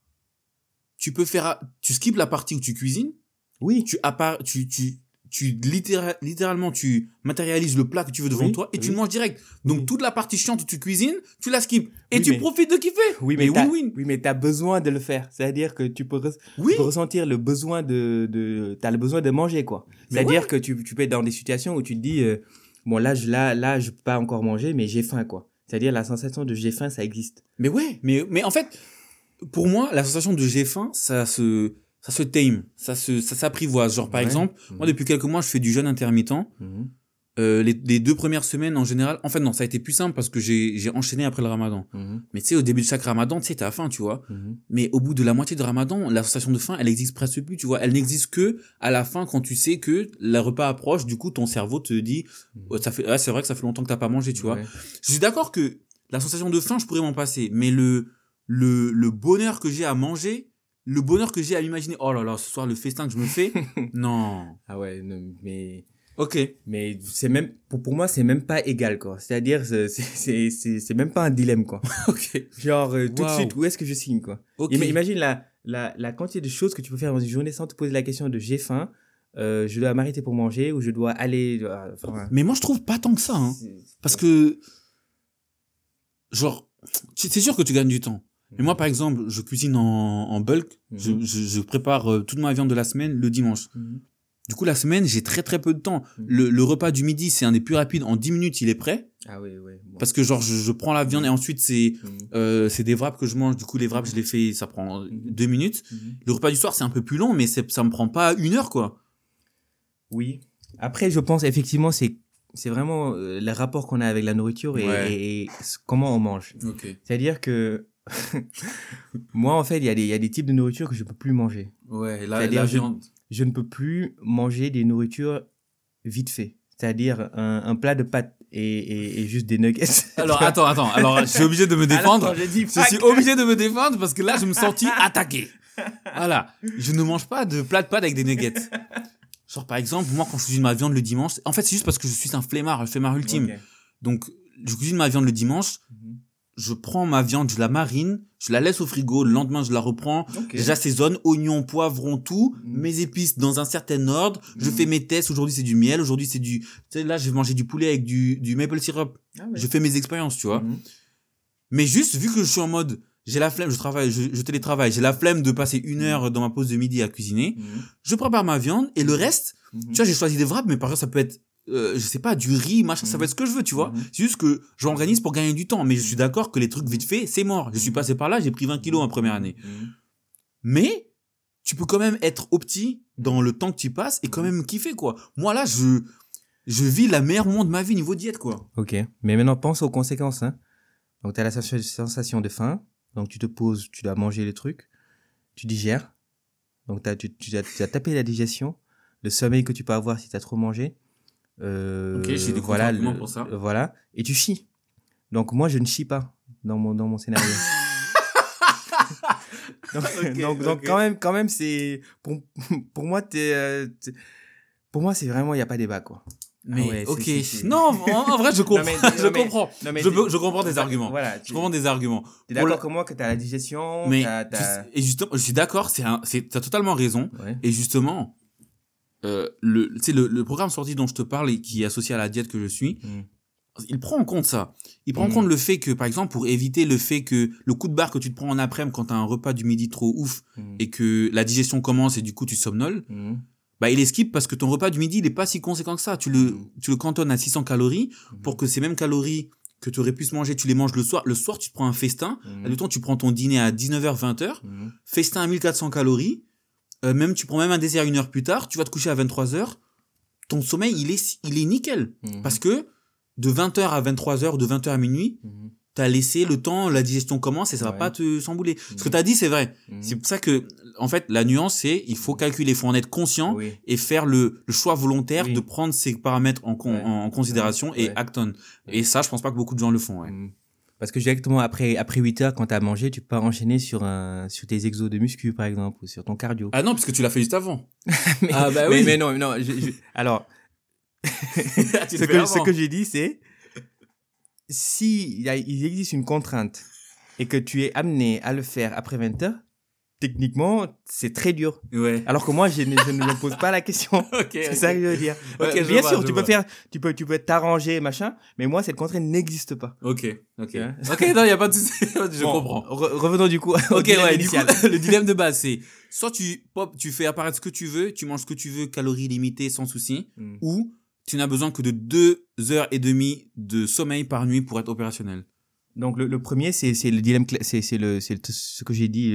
tu peux faire. Tu skips la partie où tu cuisines. Oui. Tu, appar- tu, tu, tu littéra- littéralement, tu matérialises le plat que tu veux devant Oui, toi et tu le manges direct. Donc, Oui. toute la partie chiante où tu cuisines, tu la skips. Et tu mais- profites de kiffer. Oui, mais, mais win-win. oui, mais t'as besoin de le faire. C'est-à-dire que tu peux, tu ressentir le besoin de, de, t'as le besoin de manger, quoi. C'est-à-dire que tu, tu peux être dans des situations où tu te dis, euh, bon, là, je, là, là, je peux pas encore manger, mais j'ai faim, quoi. C'est-à-dire la sensation de j'ai faim, ça existe. Mais ouais, mais, mais en fait, pour moi, la sensation de j'ai faim, ça se, ça se tame, ça se, ça s'apprivoise. Genre, par Ouais. exemple, moi, depuis quelques mois, je fais du jeûne intermittent. Mhm. Euh, les, les deux premières semaines, en général, en fait, non, ça a été plus simple parce que j'ai, j'ai enchaîné après le ramadan. Mhm. Mais tu sais, au début de chaque ramadan, tu sais, t'as faim, tu vois. Mhm. Mais au bout de la moitié de ramadan, la sensation de faim, elle existe presque plus, tu vois. Elle n'existe que à la fin quand tu sais que le repas approche, du coup, ton cerveau te dit, oh, ça fait, ah, c'est vrai que ça fait longtemps que t'as pas mangé, tu vois. Ouais. Je suis d'accord que la sensation de faim, je pourrais m'en passer, mais le, le, le bonheur que j'ai à manger, le bonheur que j'ai à m'imaginer, oh là là, ce soir, le festin que je me fais, non. Ah ouais, non, mais, Ok. mais c'est même, pour, pour moi, c'est même pas égal, quoi. C'est-à-dire, c'est, même pas un dilemme, quoi. Ok. Genre, euh, tout de suite, où est-ce que je signe, quoi? Ok. Ima- Imagine la, la, la quantité de choses que tu peux faire dans une journée sans te poser la question de j'ai faim, euh, je dois m'arrêter pour manger ou je dois aller. euh, enfin, Mais moi, je trouve pas tant que ça, hein. Parce que, genre, c'est sûr que tu gagnes du temps. Mais moi, par exemple, je cuisine en, en bulk. Je, Mhm. je, je prépare euh, toute ma viande de la semaine le dimanche. Mhm. Du coup, la semaine, j'ai très très peu de temps. Mhm. Le, le repas du midi, c'est un des plus rapides. En 10 minutes, il est prêt. Ah oui, oui. bon. Parce que, genre, je, je prends la viande et ensuite, c'est euh, c'est des wraps que je mange. Du coup, les wraps, je les fais, ça prend Mhm. deux minutes. Le repas du soir, c'est un peu plus long, mais ça me prend pas une heure, quoi. Oui. Après, je pense effectivement, c'est c'est vraiment euh, le rapport qu'on a avec la nourriture et, Ouais. et- et ce- comment on mange. Ok. C'est-à-dire que moi, en fait, il y, a des- il y a des types de nourriture que je peux plus manger. Ouais, la, C'est-à-dire, la je- viande. je ne peux plus manger des nourritures vite fait. C'est-à-dire un, un plat de pâtes et, et, et juste des nuggets. Alors, attends, attends. Alors, je suis obligé de me défendre. Alors, Je suis obligé de me défendre parce que là, je me sentis attaqué. Voilà. Je ne mange pas de plat de pâtes avec des nuggets. Genre, par exemple, moi, quand je cuisine ma viande le dimanche, en fait, c'est juste parce que je suis un flemmard, un flemmard ultime. Donc, je cuisine ma viande le dimanche, Mhm. Je prends ma viande, je la marine, je la laisse au frigo, le lendemain, je la reprends, j'assaisonne, oignons, poivrons, tout, Mhm. mes épices dans un certain ordre, je Mhm. fais mes tests, aujourd'hui c'est du miel, aujourd'hui c'est du, tu sais, là, je vais manger du poulet avec du, du maple syrup, Ah ouais. je fais mes expériences, tu vois. Mhm. Mais juste, vu que je suis en mode, j'ai la flemme, je travaille, je, je télétravaille, j'ai la flemme de passer une heure dans ma pause de midi à cuisiner, je prépare ma viande, et le reste, tu vois, j'ai choisi des wraps, mais par exemple, ça peut être, euh, je sais pas, du riz, machin, ça Mhm. peut être ce que je veux, tu vois. Mhm. C'est juste que j'organise pour gagner du temps, mais je suis d'accord que les trucs vite fait, c'est mort. Je suis passé par là, j'ai pris 20 kilos en première année. Mhm. Mais, tu peux quand même être opti dans le temps que tu passes et quand même kiffer, quoi. Moi, là, je, je vis la meilleure moment de ma vie niveau diète, quoi. Ok, mais maintenant pense aux conséquences. Hein. Donc tu as la sens- sensation de faim, donc tu te poses, tu dois manger les trucs, tu digères, donc t'as- tu, tu, as, tu as tapé la digestion, le sommeil que tu peux avoir si tu as trop mangé. Euh, Ok, j'ai des voilà, le- pour ça. euh, Voilà, et tu chies. Donc moi je ne chie pas dans mon, dans mon scénario. donc, Ok, donc, donc ok. quand même, quand même c'est pour, pour moi t'es, euh, t'es- pour moi c'est vraiment il y a pas débat quoi. Mais, ouais, c'est- ok. Non, en, en vrai, je comprends. mais- je non, comprends. Non, mais Je, t'es- peux- je comprends des arguments. Voilà, Je comprends des arguments. es Pour d'accord que moi que t'as la digestion, Mais, t'as, t'as- tu- et justement, je suis d'accord, c'est c'est, t'as totalement raison. Ouais. Et justement, euh, le, tu sais, le, le programme sorti dont je te parle et qui est associé à la diète que je suis, Mm. il prend en compte ça. Il prend en Mm. compte le fait que, par exemple, pour éviter le fait que le coup de barre que tu te prends en après-midi quand t'as un repas du midi trop ouf Mm. et que la digestion commence et du coup tu somnoles, bah il esquive parce que ton repas du midi il est pas si conséquent que ça. Tu le, tu le cantonnes à 600 calories pour que ces mêmes calories que tu aurais pu se manger, tu les manges le soir. Le soir, tu te prends un festin. Mm. Admettons, tu prends ton dîner à 19h, 20h, Mm. festin à 1400 calories, euh, même tu prends même un dessert une heure plus tard, tu vas te coucher à 23h, ton sommeil, il est, il est nickel. Mm. Parce que de 20h à 23h, de 20h à minuit, Mm. t'as laissé le temps, la digestion commence et ça va Ouais. pas te s'embouler. Ce que Mhm. t'as dit, c'est vrai. Mm. C'est pour ça que, en fait, la nuance, c'est, il faut calculer, il faut en être conscient Oui. et faire le, le choix volontaire Oui. de prendre ces paramètres en, con- Ouais. en, en considération et act on. Et ça, je pense pas que beaucoup de gens le font, ouais. Parce que directement après, après 8 heures, quand t'as mangé, tu peux enchaîner sur, un, sur tes exos de muscu, par exemple, ou sur ton cardio. Ah non, parce que tu l'as fait juste avant. mais, ah bah mais, oui. mais non, non. je- je- alors, Tu ce que, ce avant. que j'ai dit, c'est si il, y a- il existe une contrainte et que tu es amené à le faire après 20 heures, techniquement, c'est très dur. Ouais. Alors que moi, je ne, je ne me pose pas la question. Ok, C'est ça que je veux dire. Ok, Euh, je bien vois, sûr, tu vois. peux faire, tu peux, tu peux t'arranger, machin, mais moi, cette contrainte n'existe pas. Ok, ok. Ok, non, y a pas de souci. je Bon, comprends. re- revenons du coup au Ok, ouais, du coup, le dilemme de base, c'est soit tu pop, tu fais apparaître ce que tu veux, tu manges ce que tu veux, calories limitées sans souci, Mm. ou tu n'as besoin que de deux heures et demie de sommeil par nuit pour être opérationnel. Donc le, le premier, c'est le dilemme, c'est le, c'est le- ce que j'ai dit.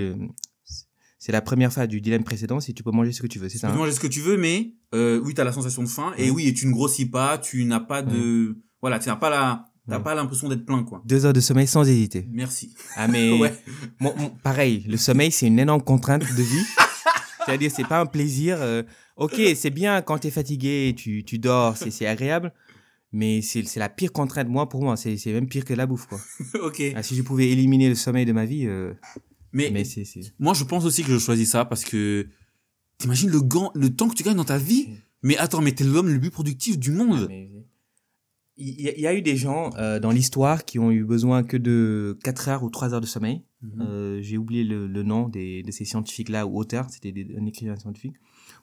C'est la première phase du dilemme précédent. Si tu peux manger ce que tu veux, c'est Tu ça. peux hein manger ce que tu veux, mais euh, oui, tu as la sensation de faim, et oui, et tu ne grossis pas, tu n'as pas de... Voilà, tu n'as pas la... T'as pas l'impression d'être plein, quoi. Deux heures de sommeil sans hésiter. Merci. Ah mais Ouais. mon- mon- pareil, le sommeil c'est une énorme contrainte de vie. C'est-à-dire c'est pas un plaisir. euh, ok, c'est bien quand t'es fatigué, tu tu dors, c'est c'est agréable. Mais c'est c'est la pire contrainte moi pour moi. C'est c'est même pire que la bouffe quoi. ok. Ah, si je pouvais éliminer le sommeil de ma vie, euh, Mais, moi, je pense aussi que je choisis ça parce que... T'imagines le, gant, le temps que tu gagnes dans ta vie Mais attends, mais t'es l'homme le plus productif du monde. Mais- Il y, a- il y a eu des gens euh, dans l'histoire qui ont eu besoin que de 4 heures ou 3 heures de sommeil. Mhm. Euh, J'ai oublié le, le nom des, de ces scientifiques-là ou auteurs, c'était un écrivain scientifique.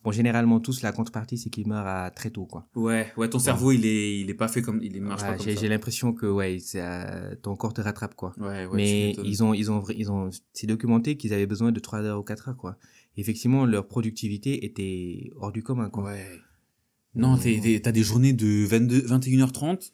Bon, généralement, tous, la contrepartie, c'est qu'ils meurent à très tôt, quoi. Ouais, ouais, ton cerveau, il est, il est pas fait comme, il marche Ouais, pas comme J'ai ça. j'ai l'impression que ouais, ça- ton corps te rattrape, quoi. Ouais, ouais, Mais ils ont, ils ont, ils ont, c'est documenté qu'ils avaient besoin de 3 heures ou 4 heures, quoi. Effectivement, leur productivité était hors du commun, quoi. Ouais. Non, t'as des journées de 22, 21h30.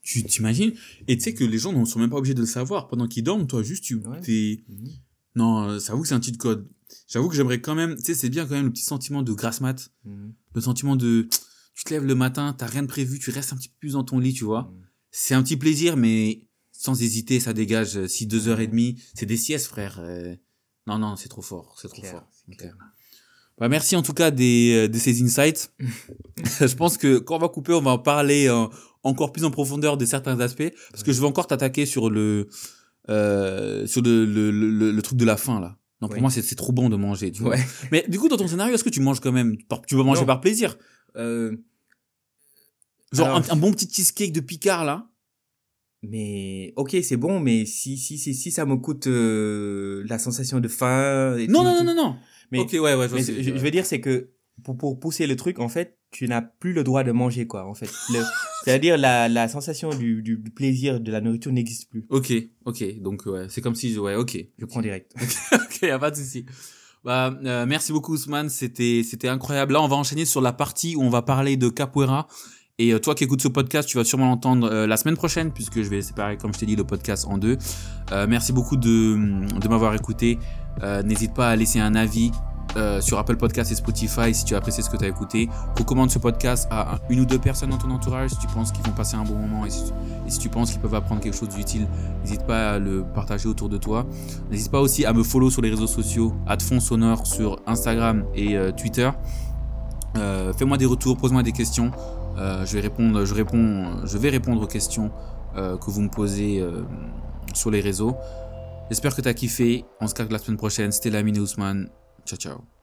Tu t'imagines? Et tu sais que les gens ne sont même pas obligés de le savoir. Pendant qu'ils dorment, toi, juste, tu Ouais. t'es... Mhm. Non, euh, j'avoue que c'est un cheat code. J'avoue que j'aimerais quand même... Tu sais, c'est bien quand même le petit sentiment de grasse mat. Mhm. Le sentiment de... Tu te lèves le matin, t'as rien de prévu, tu restes un petit peu plus dans ton lit, tu vois. Mhm. C'est un petit plaisir, mais sans hésiter, ça dégage. euh, Si deux heures et demie, c'est des siestes, frère. euh, Non, non, c'est trop fort, c'est trop Clair, fort. clair. Bah, merci en tout cas des, euh, de ces insights. Je pense que quand on va couper, on va en parler en, encore plus en profondeur de certains aspects, parce que je veux encore t'attaquer sur le, euh, sur le, le, le, le truc de la faim, là. Non, pour Oui. moi, c'est c'est trop bon de manger, tu vois. Ouais. Mais du coup, dans ton scénario, est-ce que tu manges quand même Tu veux manger Non. par plaisir? Euh, Genre Alors- un, un bon petit cheesecake de Picard, là? Mais ok, c'est bon, mais si si si si ça me coûte euh, la sensation de faim. et Non, tout- non, non, non, non. Mais, ok, ouais, ouais, je mais veux je veux dire, c'est que pour, pour pousser le truc, en fait, tu n'as plus le droit de manger, quoi. En fait, Le- c'est-à-dire la, la sensation du, du, plaisir de la nourriture n'existe plus. Ok, ok. Donc, ouais, c'est comme si, ouais, ok. Je prends direct. ok, y a pas de souci. Bah, euh, merci beaucoup Ousmane, c'était c'était incroyable. Là, on va enchaîner sur la partie où on va parler de capoeira. Et euh, toi qui écoutes ce podcast, tu vas sûrement l'entendre euh, la semaine prochaine puisque je vais séparer, comme je t'ai dit, le podcast en deux. Euh, merci beaucoup de, de m'avoir écouté. Euh, N'hésite pas à laisser un avis euh, sur Apple Podcast et Spotify si tu as apprécié ce que tu as écouté. Recommande ce podcast à un- une ou deux personnes dans ton entourage si tu penses qu'ils vont passer un bon moment et si, tu penses qu'ils peuvent apprendre quelque chose d'utile. N'hésite pas à le partager autour de toi. N'hésite pas aussi à me follow sur les réseaux sociaux, fond sonore sur Instagram et euh, Twitter. Euh, Fais-moi des retours, pose-moi des questions. Je vais répondre, aux questions que vous me posez sur les réseaux. J'espère que tu as kiffé. On se capte la semaine prochaine. C'était Lamine Ousmane. Ciao ciao.